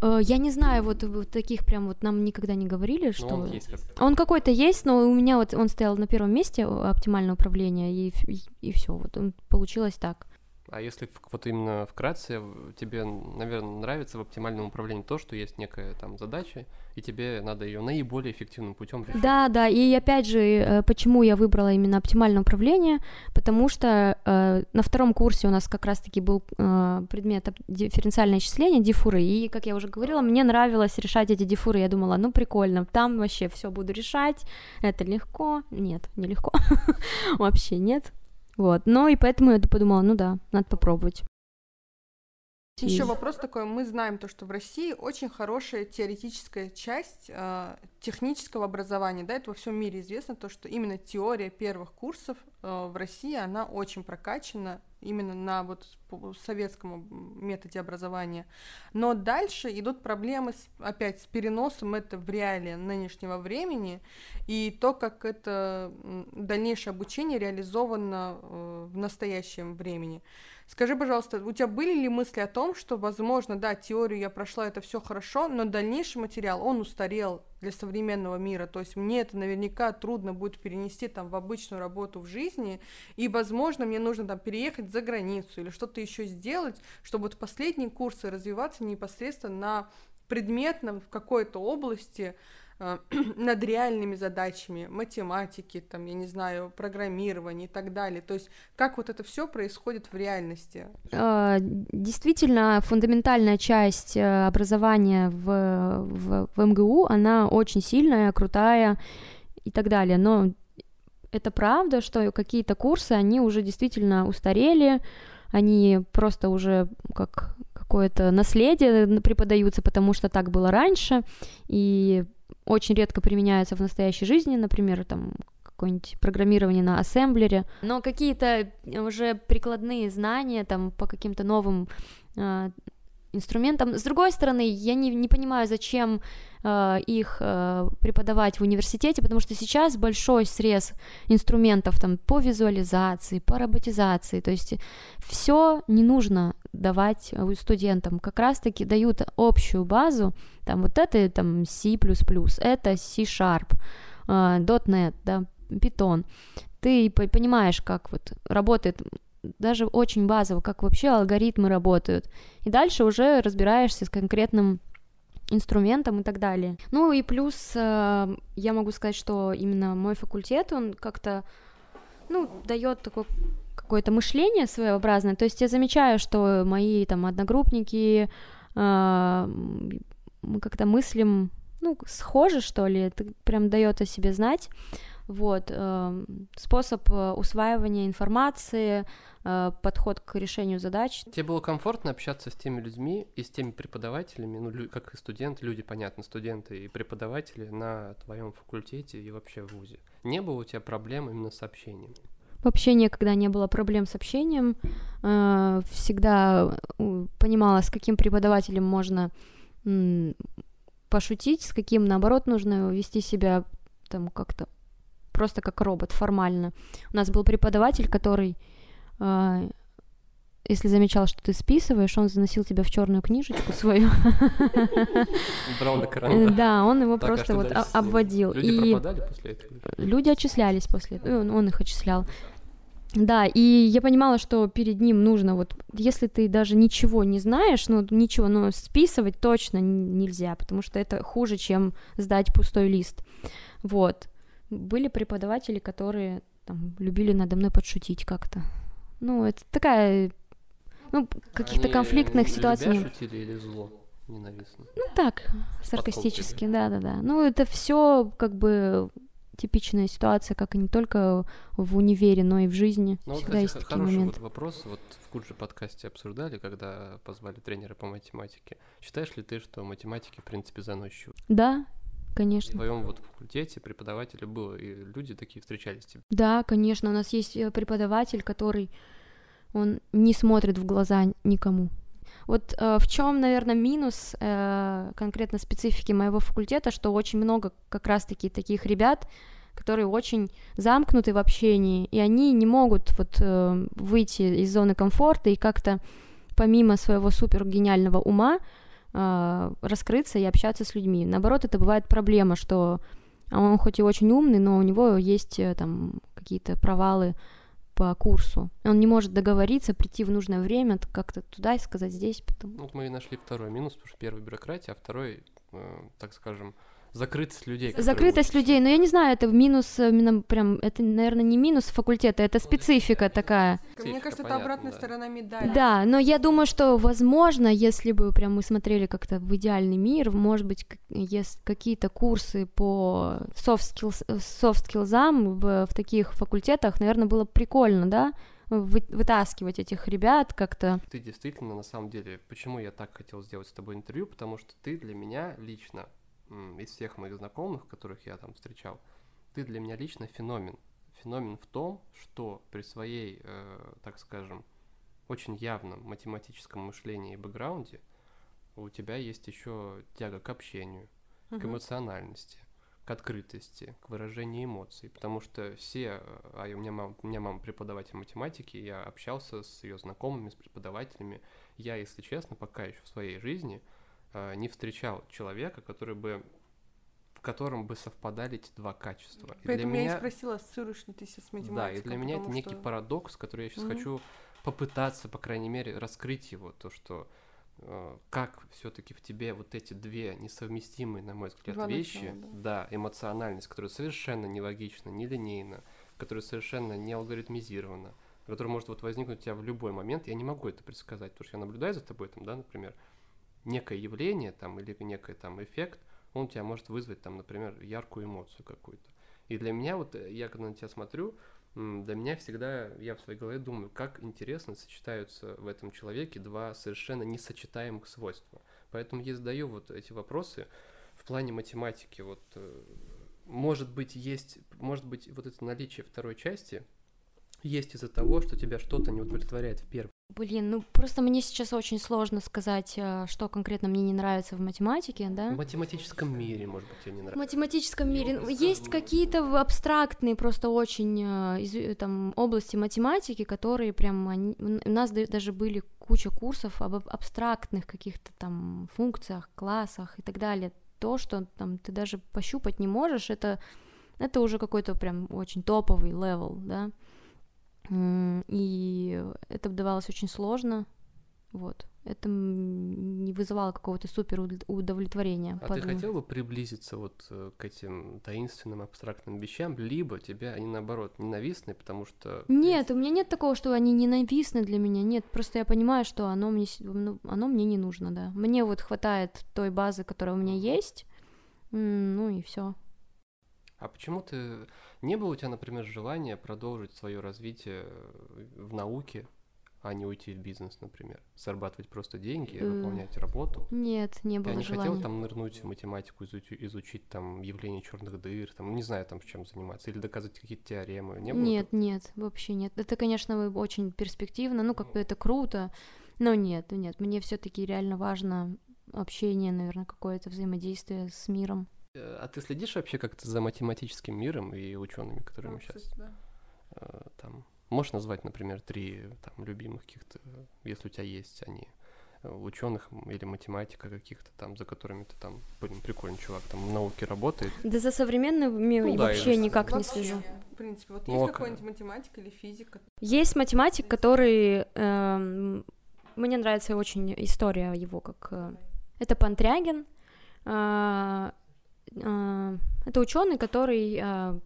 Э, я не знаю, вот, вот таких прям вот нам никогда не говорили, Но что... он есть Он какой-то есть, но у меня вот он стоял на первом месте э, оптимальное управление, и, и, и все, вот он, получилось так. А если вот именно вкратце, тебе, наверное, нравится в оптимальном управлении то, что есть некая там задача, и тебе надо ее наиболее эффективным путем решить. Да, да, и опять же, э, почему я выбрала именно оптимальное управление, потому что э, на втором курсе у нас как раз-таки был э, предмет дифференциальное исчисление, дифуры, и, как я уже говорила, мне нравилось решать эти дифуры, я думала, ну, прикольно, там вообще все буду решать, это легко, нет, не легко, вообще нет, вот, ну, и поэтому я подумала, ну да, надо попробовать. Еще вопрос такой. Мы знаем то, что в России очень хорошая теоретическая часть э, технического образования. Да, это во всем мире известно, то, что именно теория первых курсов э, в России, она очень прокачана именно на вот с- по- советском методе образования. Но дальше идут проблемы с- опять с переносом это в реалии нынешнего времени и то, как это дальнейшее обучение реализовано э, в настоящем времени. Скажи, пожалуйста, у тебя были ли мысли о том, что, возможно, да, теорию я прошла, это все хорошо, но дальнейший материал, он устарел для современного мира, то есть мне это наверняка трудно будет перенести там в обычную работу в жизни, и, возможно, мне нужно там переехать за границу или что-то еще сделать, чтобы вот последние курсы развиваться непосредственно на предметном в какой-то области, э, над реальными задачами математики, там, я не знаю, программирования и так далее. То есть как вот это все происходит в реальности. Э, Действительно, фундаментальная часть э, образования в, в, в МГУ, она очень сильная, крутая и так далее. Но это правда, что какие-то курсы, они уже действительно устарели, они просто уже как какое-то наследие преподаются, потому что так было раньше, и очень редко применяются в настоящей жизни, например, там какое-нибудь программирование на ассемблере, но какие-то уже прикладные знания там по каким-то новым э, инструментам. С другой стороны, я не, не понимаю, зачем э, их э, преподавать в университете, потому что сейчас большой срез инструментов там по визуализации, по роботизации, то есть все не нужно давать э, студентам, как раз-таки дают общую базу, там вот это там C++, это C-Sharp, э, .NET, да, Python, ты по- понимаешь, как вот работает даже очень базово, как вообще алгоритмы работают. И дальше уже разбираешься с конкретным инструментом и так далее. Ну и плюс э, я могу сказать, что именно мой факультет, он как-то, ну, дает такое какое-то мышление своеобразное. То есть я замечаю, что мои там одногруппники, э, мы как-то мыслим, ну, схоже, что ли, это прям дает о себе знать. Вот, э, способ э, усваивания информации, э, подход к решению задач. Тебе было комфортно общаться с теми людьми и с теми преподавателями, ну, как и студенты, люди, понятно, студенты и преподаватели на твоем факультете и вообще в ВУЗе. Не было у тебя проблем именно с общением? Вообще никогда не было проблем с общением. Э, Всегда понимала, с каким преподавателем можно пошутить, с каким, наоборот, нужно вести себя там как-то просто как робот, формально. У нас был преподаватель, который, э, если замечал, что ты списываешь, он заносил тебя в черную книжечку свою. Карандаш. Да, он его а просто вот обводил. Люди пропадали после этого? люди отчислялись после этого, он, их отчислял. Да, и я понимала, что перед ним нужно вот, если ты даже ничего не знаешь, ну ничего, но списывать точно нельзя, потому что это хуже, чем сдать пустой лист. Вот. Были преподаватели, которые там любили надо мной подшутить как-то. Ну, это такая, ну, каких-то конфликтных ситуаций любя шутили или зло? Ненавистно. ну так, саркастически, да, да, да. Ну, это все как бы типичная ситуация, как и не только в универе, но и в жизни. Ну, вот, Всегда кстати, есть такие хороший моменты. вот вопрос. Вот в Куджи подкасте обсуждали, когда позвали тренера по математике. Считаешь ли ты, что математики, в принципе, заносчивы? Да, В конечно. твоем вот факультете преподавателя было, и люди такие встречались тебе. Да, конечно, у нас есть э, преподаватель, который он не смотрит в глаза никому. Вот э, в чем, наверное, минус э, конкретно специфики моего факультета, что очень много как раз-таки таких ребят, которые очень замкнуты в общении, и они не могут вот э, выйти из зоны комфорта и как-то помимо своего супер гениального ума э, раскрыться и общаться с людьми. Наоборот, это бывает проблема, что он хоть и очень умный, но у него есть э, там какие-то провалы по курсу. Он не может договориться, прийти в нужное время, как-то туда и сказать здесь. Потом. Вот мы и нашли второй минус, потому что первый бюрократия, а второй, э, так скажем, закрытость людей. Закрытость будут... людей, но я не знаю, это минус именно прям, это, наверное, не минус факультета, это специфика такая. Специфика, Мне кажется, это обратная да. сторона медали. Да, но я думаю, что, возможно, если бы прям мы смотрели как-то в идеальный мир, может быть, есть какие-то курсы по soft skills, soft skills в, в таких факультетах, наверное, было прикольно, да, вы, вытаскивать этих ребят как-то. Ты действительно, на самом деле, почему я так хотел сделать с тобой интервью, потому что ты для меня лично из всех моих знакомых, которых я там встречал, ты для меня лично феномен. Феномен в том, что при своей, э, так скажем, очень явном математическом мышлении и бэкграунде у тебя есть еще тяга к общению, uh-huh. к эмоциональности, к открытости, к выражению эмоций. Потому что все, а у меня мама, у меня мама преподаватель математики, я общался с ее знакомыми, с преподавателями. Я, если честно, пока еще в своей жизни не встречал человека, который бы в котором бы совпадали эти два качества. Поэтому для я меня... и спросила, ассоциируешь ли ты себя с математикой? Да, и для меня это что... некий парадокс, который я сейчас mm-hmm. хочу попытаться, по крайней мере, раскрыть его, то, что э, как все-таки в тебе вот эти две несовместимые, на мой взгляд, два вещи, начала, да. да, эмоциональность, которая совершенно нелогична, нелинейна, которая совершенно не алгоритмизирована, которая может вот возникнуть у тебя в любой момент, я не могу это предсказать, потому что я наблюдаю за тобой там, да, например, некое явление там или некий там эффект, он тебя может вызвать там, например, яркую эмоцию какую-то. И для меня вот, э, я когда на тебя смотрю, для меня всегда, я в своей голове думаю, как интересно сочетаются в этом человеке два совершенно несочетаемых свойства. Поэтому я задаю вот эти вопросы в плане математики. Вот, э, может быть, есть, может быть, вот это наличие второй части есть из-за того, что тебя что-то не удовлетворяет в первой. Блин, ну просто мне сейчас очень сложно сказать, э, что конкретно мне не нравится в математике, да? В математическом мире, может быть, тебе не нравится. В математическом мире ну, есть какие-то абстрактные просто очень э, э, там области математики, которые прям они, у нас даже были куча курсов об абстрактных каких-то там функциях, классах и так далее. То, что там ты даже пощупать не можешь, это это уже какой-то прям очень топовый level, да? И это давалось очень сложно, вот. Это не вызывало какого-то супер удовлетворения. А подумав. ты хотел бы приблизиться вот э, к этим таинственным абстрактным вещам, либо тебе они наоборот ненавистны, потому что... Нет, у меня нет такого, что они ненавистны для меня, нет, просто я понимаю, что оно мне, ну, оно мне не нужно, да. Мне вот хватает той базы, которая у меня есть, ну и все. А почему ты... Не было у тебя, например, желания продолжить свое развитие в науке, а не уйти в бизнес, например? Зарабатывать просто деньги, выполнять работу? Нет, не было Я не желания. хотел там нырнуть в математику, изучить, изучить там явление черных дыр, там, не знаю, там, чем заниматься, или доказать какие-то теоремы? Не было нет, такого? нет, вообще нет. Это, конечно, очень перспективно, ну, как бы это круто, но нет, нет, мне все таки реально важно общение, наверное, какое-то взаимодействие с миром. Э, а ты следишь вообще как-то за математическим миром и учеными, которыми ну, сейчас да. Э, там можешь назвать, например, три там любимых каких-то, если у тебя есть они э, ученых или математика каких-то там, за которыми ты там, блин, прикольный чувак, там в науке работает. Да за современными ну, вообще да, никак вообще, не слежу. В принципе, вот есть какой-нибудь математик или физик? Есть математик, который... Э, мне нравится очень история его, как... Э, это Пантрягин. Э, а, это ученый, который а,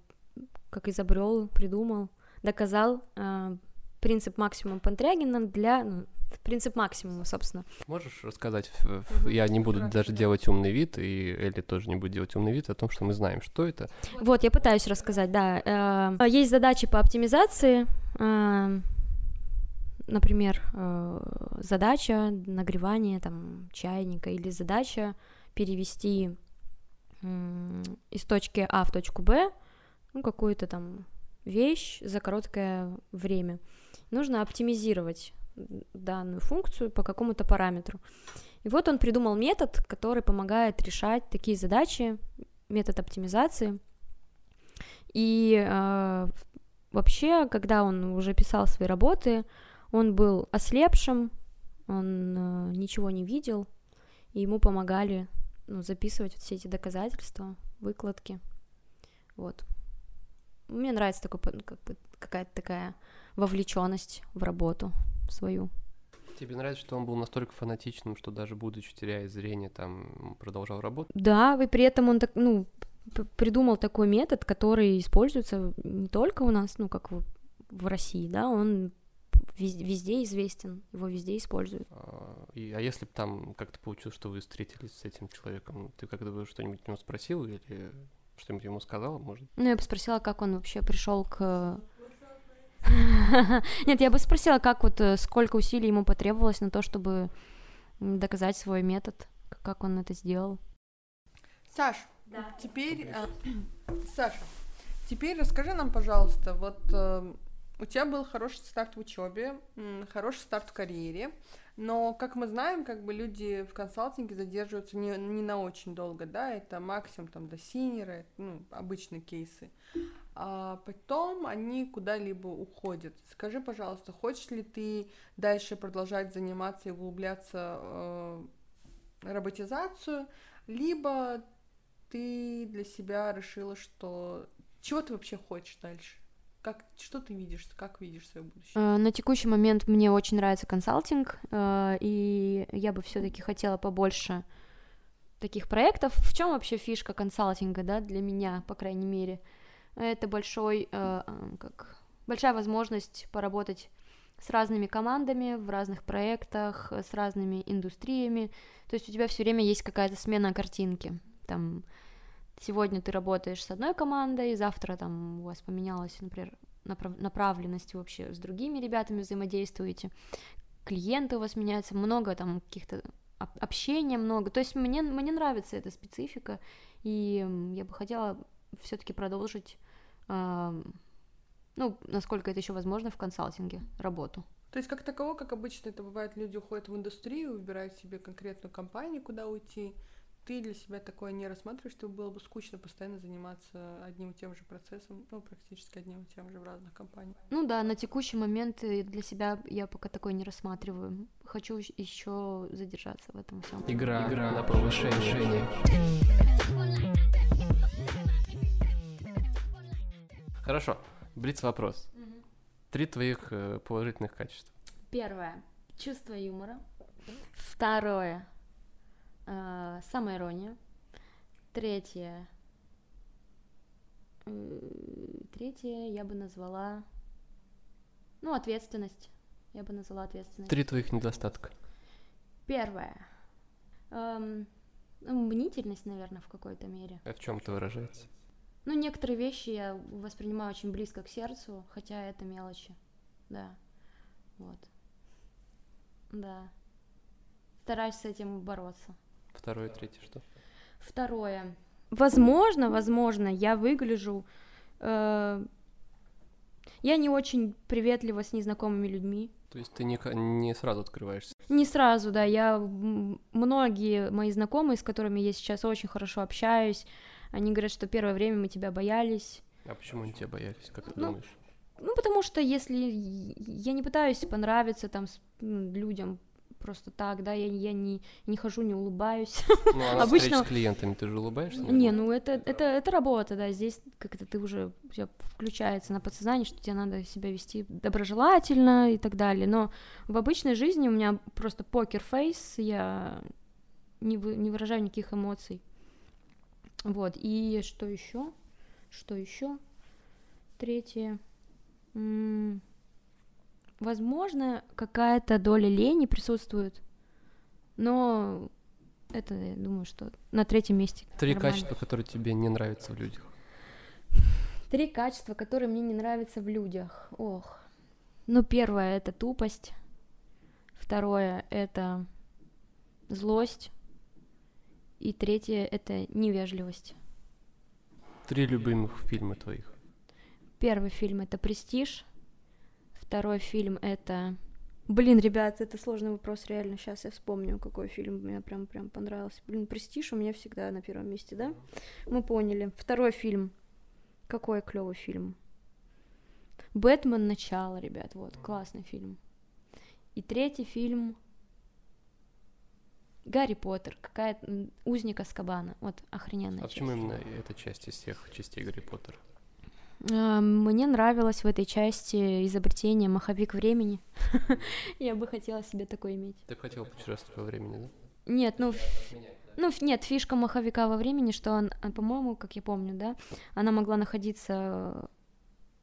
как изобрел, придумал, доказал а, принцип максимума Пантрягина для ну, принцип максимума, собственно. Можешь рассказать, я не буду даже делать умный вид, и Элли тоже не будет делать умный вид о том, что мы знаем, что это. Вот, я пытаюсь рассказать, да. Есть задачи по оптимизации, например, задача нагревания там чайника или задача перевести из точки А в точку Б, ну, какую-то там вещь за короткое время. Нужно оптимизировать данную функцию по какому-то параметру. И вот он придумал метод, который помогает решать такие задачи, метод оптимизации. И э, вообще, когда он уже писал свои работы, он был ослепшим, он э, ничего не видел, и ему помогали ну, записывать вот все эти доказательства, выкладки. Вот. Мне нравится такой, как бы, какая-то такая вовлеченность в работу свою. Тебе нравится, что он был настолько фанатичным, что даже будучи теряя зрение, там продолжал работать? Да, и при этом он так, ну, придумал такой метод, который используется не только у нас, ну, как в, в России, да, он везде, известен, его везде используют. А, и, а если бы там как-то получилось, что вы встретились с этим человеком, ты когда что-нибудь у него спросил или что-нибудь ему сказала, может? Ну, я бы спросила, как он вообще пришел к... Нет, я бы спросила, как вот, э, сколько усилий ему потребовалось на то, чтобы доказать свой метод, как он это сделал. Саш, да. теперь... А, Саша, теперь расскажи нам, пожалуйста, вот э, у тебя был хороший старт в учебе, хороший старт в карьере, но, как мы знаем, как бы люди в консалтинге задерживаются не, не на очень долго, да, это максимум там до синера, ну, обычные кейсы. А потом они куда-либо уходят. Скажи, пожалуйста, хочешь ли ты дальше продолжать заниматься и углубляться э, роботизацию, либо ты для себя решила, что чего ты вообще хочешь дальше? Как, что ты видишь, как видишь свое будущее? Э, на текущий момент мне очень нравится консалтинг, э, и я бы все-таки хотела побольше таких проектов. В чем вообще фишка консалтинга, да, для меня, по крайней мере? Это большой, э, как, большая возможность поработать с разными командами в разных проектах, с разными индустриями. То есть у тебя все время есть какая-то смена картинки. Там сегодня ты работаешь с одной командой, завтра там у вас поменялась, например, направ- направленность вообще с другими ребятами взаимодействуете, клиенты у вас меняются, много там каких-то общения много. То есть мне, мне нравится эта специфика, и я бы хотела все-таки продолжить, э, ну, насколько это еще возможно, в консалтинге работу. То есть как таково, как обычно это бывает, люди уходят в индустрию, выбирают себе конкретную компанию, куда уйти, ты для себя такое не рассматриваешь, что было бы скучно постоянно заниматься одним и тем же процессом, ну, практически одним и тем же в разных компаниях? Ну да, на текущий момент для себя я пока такое не рассматриваю. Хочу еще задержаться в этом всем. Игра, Игра на повышение. Хорошо, Блиц вопрос. Угу. Три твоих э, положительных качества. Первое. Чувство юмора. Второе э, самоирония. Третье. Третье я бы назвала... Ну, ответственность. Я бы назвала ответственность. Три твоих недостатка. Первое. Эм, ну, мнительность, наверное, в какой-то мере. А в чем это выражается? Ну, некоторые вещи я воспринимаю очень близко к сердцу, хотя это мелочи. Да. Вот. Да. Стараюсь с этим бороться. Второе, третье что? Второе. Возможно, возможно, я выгляжу... Э, я не очень приветлива с незнакомыми людьми. То есть ты не, не сразу открываешься? Не сразу, да. Я многие мои знакомые, с которыми я сейчас очень хорошо общаюсь, они говорят, что первое время мы тебя боялись. А почему они тебя боялись, как ты ну, думаешь? Ну, потому что если я не пытаюсь понравиться там людям просто так, да, я, я не, не хожу, не улыбаюсь. Ну, а Обычно... с клиентами ты же улыбаешься? Не, ну это, это, это работа, да, здесь как-то ты уже все включается на подсознание, что тебе надо себя вести доброжелательно и так далее, но в обычной жизни у меня просто покер-фейс, я не, вы, не выражаю никаких эмоций. Вот, и что еще? Что еще? Третье. М- Возможно, какая-то доля лени присутствует, но это, я думаю, что на третьем месте. Три нормально. качества, которые тебе не нравятся в людях. Три качества, которые мне не нравятся в людях. Ох. Ну, первое это тупость. Второе это злость. И третье это невежливость. Три любимых фильма твоих. Первый фильм это Престиж. Второй фильм это... Блин, ребят, это сложный вопрос, реально. Сейчас я вспомню, какой фильм мне прям прям понравился. Блин, Престиж у меня всегда на первом месте, да? Мы поняли. Второй фильм. Какой клевый фильм. Бэтмен начало, ребят, вот, классный фильм. И третий фильм. Гарри Поттер, какая узника Скабана. Вот охрененная. А часть. почему именно эта часть из всех частей Гарри Поттера? А, Мне нравилось в этой части изобретение маховик времени. Я бы хотела себе такое иметь. Ты бы хотел путешествовать во времени, да? Нет, ну, ну нет, фишка маховика во времени, что он, а, по-моему, как я помню, да, она могла находиться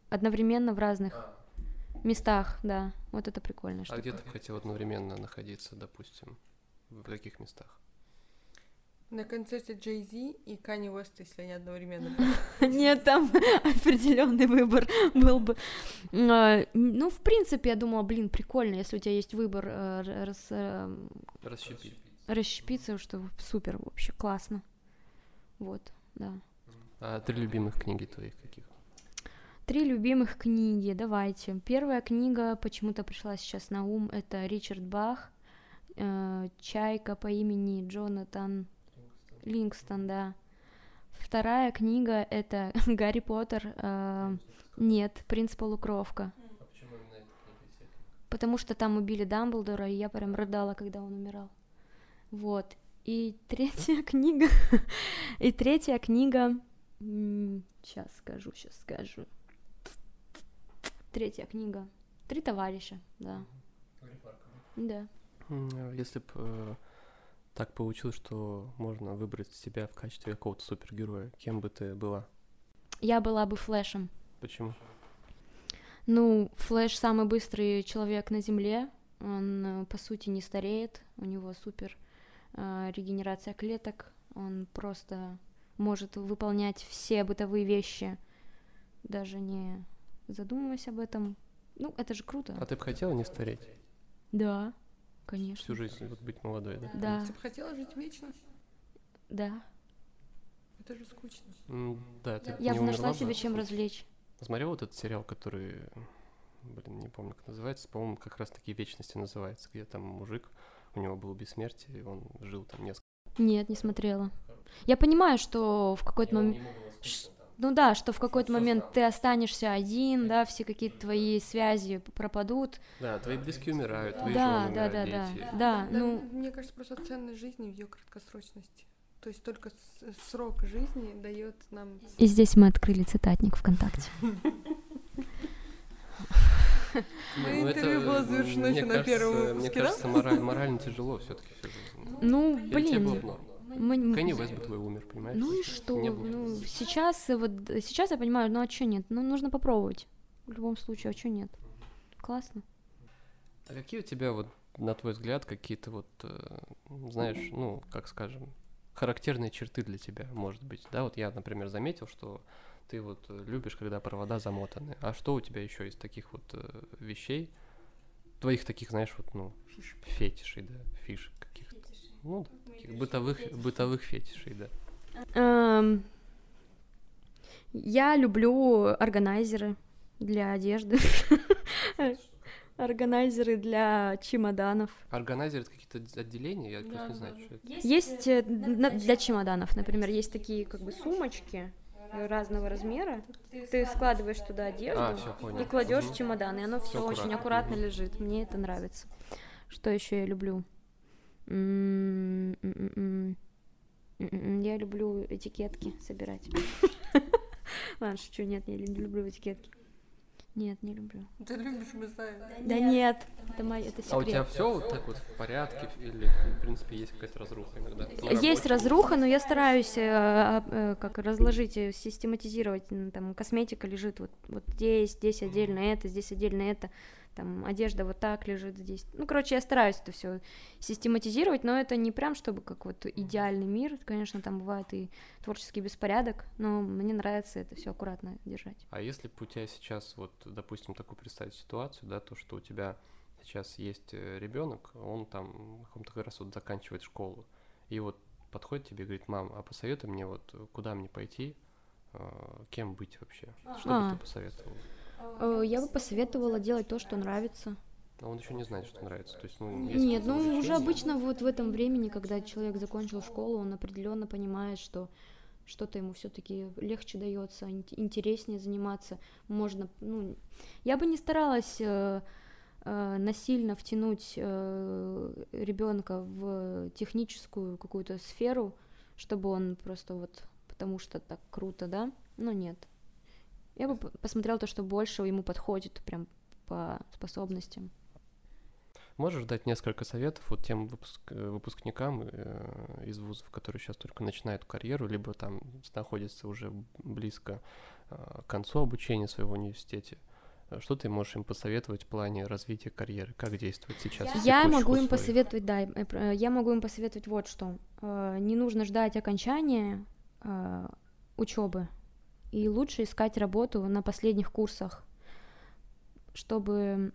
одновременно в разных местах, да. Вот это прикольно. А где ты хотел одновременно находиться, допустим? В каких местах? На концерте Джей Зи и Кани Уэст, если они одновременно. Нет, там определенный выбор был бы. А, Ну, в принципе, я думала, блин, прикольно, если у тебя есть выбор э, э, Расщепить. расщепиться, что супер, вообще классно. Вот, да. А три любимых книги твоих каких? Три любимых книги, давайте. Первая книга почему-то пришла сейчас на ум, это Ричард Бах, э, «Чайка по имени Джонатан Лингстон, да. Вторая книга — это Гарри Поттер, э, нет, «Принц Полукровка», А почему именно эта книга потому что там убили Дамблдора, и я прям рыдала, когда он умирал. Вот. И третья книга, и третья книга, сейчас скажу, сейчас скажу. Третья книга. Три товарища, да. Да. Если бы так получилось, что можно выбрать себя в качестве какого-то супергероя, кем бы ты была? Я была бы Флэшем. Почему? Ну, Флэш самый быстрый человек на Земле. Он, э, по сути, не стареет. У него супер э, регенерация клеток. Он просто может выполнять все бытовые вещи, даже не задумываясь об этом. Ну, это же круто. А ты бы хотела не стареть? Да, конечно. Всю жизнь вот быть молодой, да? Да, Ты бы хотела жить вечно? да. Это же скучно. М, Да, ты Я не бы нашла умерла бы? себе чем развлечь. Смотрел вот этот сериал, который, блин, не помню, как называется, по-моему, как раз таки «Вечности» называется, где там мужик, у него было бессмертие, и он жил там несколько... Нет, не смотрела. Я понимаю, что в какой-то момент... Ш- Ну да, что в какой-то момент ты останешься один, да, все какие-то твои связи пропадут. Да, твои близкие умирают, твои Да, жены да, умирают, да, да. дети. Да, ну, Мне кажется, просто ценность жизни в ее краткосрочности. То есть только срок жизни дает нам... И здесь мы открыли цитатник ВКонтакте. Мое ну это, интервью было завершено мне еще на кажется- первом Мне выпуске, да? кажется, мораль- морально тяжело все таки всю жизнь. Ну, блин. Мы- Кенни Уэст бы твой умер, понимаешь? Ну и что? не было. Ну, сейчас, вот, сейчас я понимаю, ну а чё нет? Ну, нужно попробовать. В любом случае, а чё нет? Классно. А какие у тебя вот, на твой взгляд, какие-то вот, э, знаешь, ну, как скажем, характерные черты для тебя, может быть, да? Вот я, например, заметил, что ты вот любишь, когда провода замотаны. А что у тебя еще из таких вот э, вещей, твоих таких, знаешь, вот, ну, фетишей, да, фишек каких-то? Ну, да, таких бытовых, бытовых фетишей, да. Эм, Я люблю органайзеры для одежды. Органайзеры для чемоданов. Органайзер это какие-то отд- отделения, я просто не знаю, что это. Есть э, на- для чемоданов, например, есть такие как бы сумочки э, разного размера. Ты складываешь туда одежду А, и кладешь в чемодан, и оно все очень аккуратно лежит. Мне это нравится. Что еще я люблю? М, м, м, м. М, м, м. Я люблю этикетки собирать. Ладно, шучу, нет, я не люблю этикетки. Нет, не люблю. Ты любишь, мы знаем. Да нет, это мой, это А у тебя секрет. все вот так вот в порядке или, в принципе, есть какая-то разруха иногда? Есть разруха, но я стараюсь э, а, э, как разложить, э, систематизировать. Там косметика лежит вот, вот здесь, здесь отдельно это, здесь отдельно это. Там одежда вот так лежит здесь. Ну, короче, я стараюсь это все систематизировать, но это не прям чтобы как вот идеальный мир. Конечно, там бывает и творческий беспорядок, но мне нравится это все аккуратно держать. А если бы у тебя сейчас, вот, допустим, такую представить ситуацию, да, то, что у тебя сейчас есть ребенок, он там каком-то как раз вот заканчивает школу, и вот подходит тебе и говорит, мам, а посоветуй мне вот, куда мне пойти, э, кем быть вообще? Что А. бы ты посоветовал? Э, Я бы посоветовала делать то, что нравится. А он еще не знает, что нравится. То есть, ну, Нет, ну уже увлечения. обычно вот в этом времени, когда человек закончил школу, он определенно понимает, что что-то ему все-таки легче дается, интереснее заниматься. Можно, ну, я бы не старалась э, э, насильно втянуть э, ребенка в техническую какую-то сферу, чтобы он просто вот потому что так круто, да? Ну нет. Я бы посмотрела то, что больше ему подходит прям по способностям. Можешь дать несколько советов вот тем выпуск, э, выпускникам э, из вузов, которые сейчас только начинают карьеру, либо там находятся уже близко э, к концу обучения своего университете? Что ты можешь им посоветовать в плане развития карьеры? Как действовать сейчас? Я могу им посоветовать, да, я могу им посоветовать вот что. Не нужно ждать окончания учебы, и лучше искать работу на последних курсах, чтобы,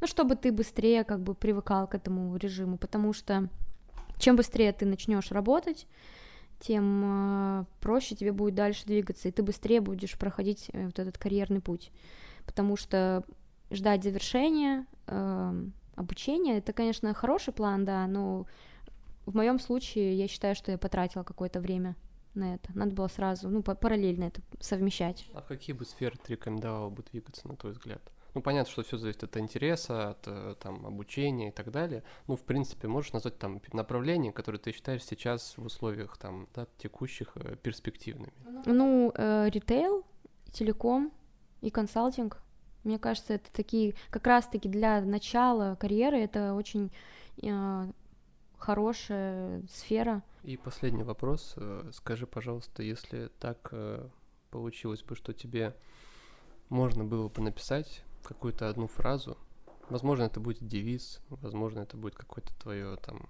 ну, чтобы ты быстрее как бы привыкал к этому режиму, потому что чем быстрее ты начнешь работать, тем э, проще тебе будет дальше двигаться, и ты быстрее будешь проходить э, вот этот карьерный путь, потому что ждать завершения э, обучения это, конечно, хороший план, да, но в моем случае я считаю, что я потратила какое-то время на это. Надо было сразу, ну, параллельно это совмещать. А в какие бы сферы ты рекомендовала бы двигаться, на твой взгляд? Ну, понятно, что все зависит от интереса, от э, там, обучения и так далее. Ну, в принципе, можешь назвать там направления, которые ты считаешь сейчас в условиях там, да, текущих э, перспективными? Ну, э, ритейл, телеком и консалтинг. Мне кажется, это такие, как раз-таки для начала карьеры это очень э, хорошая сфера. И последний вопрос. Э, скажи, пожалуйста, если так э, получилось бы, что тебе можно было бы написать какую-то одну фразу, возможно, это будет девиз, возможно, это будет какой-то твое там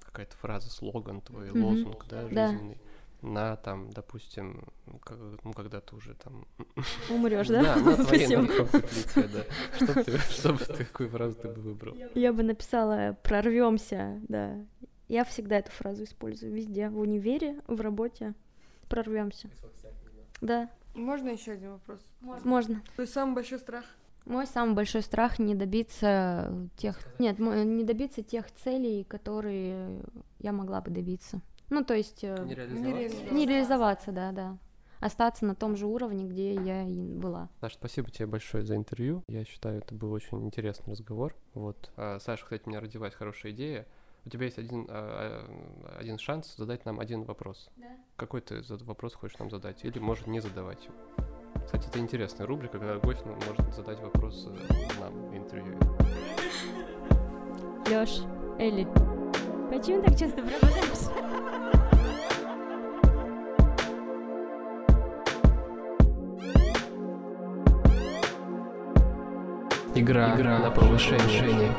какая-то фраза, слоган твой, mm-hmm. лозунг, да, жизненный. Да на там, допустим, ну когда ты уже там умрешь, да? Да, на твоей плите, да. Что ты, что бы ты, какую фразу ты бы выбрал? Я бы написала «прорвемся», да. Я всегда эту фразу использую везде, в универе, в работе. Прорвемся. Да. Можно еще один вопрос? Можно. Можно. Твой самый большой страх? Мой самый большой страх не добиться тех, нет, не добиться тех целей, которые я могла бы добиться. Ну, то есть... Э, не реализоваться. Не реализоваться, да, да. Остаться на том же уровне, где я и была. Саша, спасибо тебе большое за интервью. Я считаю, это был очень интересный разговор. Вот. А, Саша, кстати, у меня родилась хорошая идея. У тебя есть один, а, а, один шанс задать нам один вопрос. Да. Какой ты вопрос хочешь нам задать? Или, может, не задавать его. Кстати, это интересная рубрика, когда гость может задать вопрос э, нам в интервью. Лёш, Элли, почему так часто пропадаешь? Игра, Игра на повышение.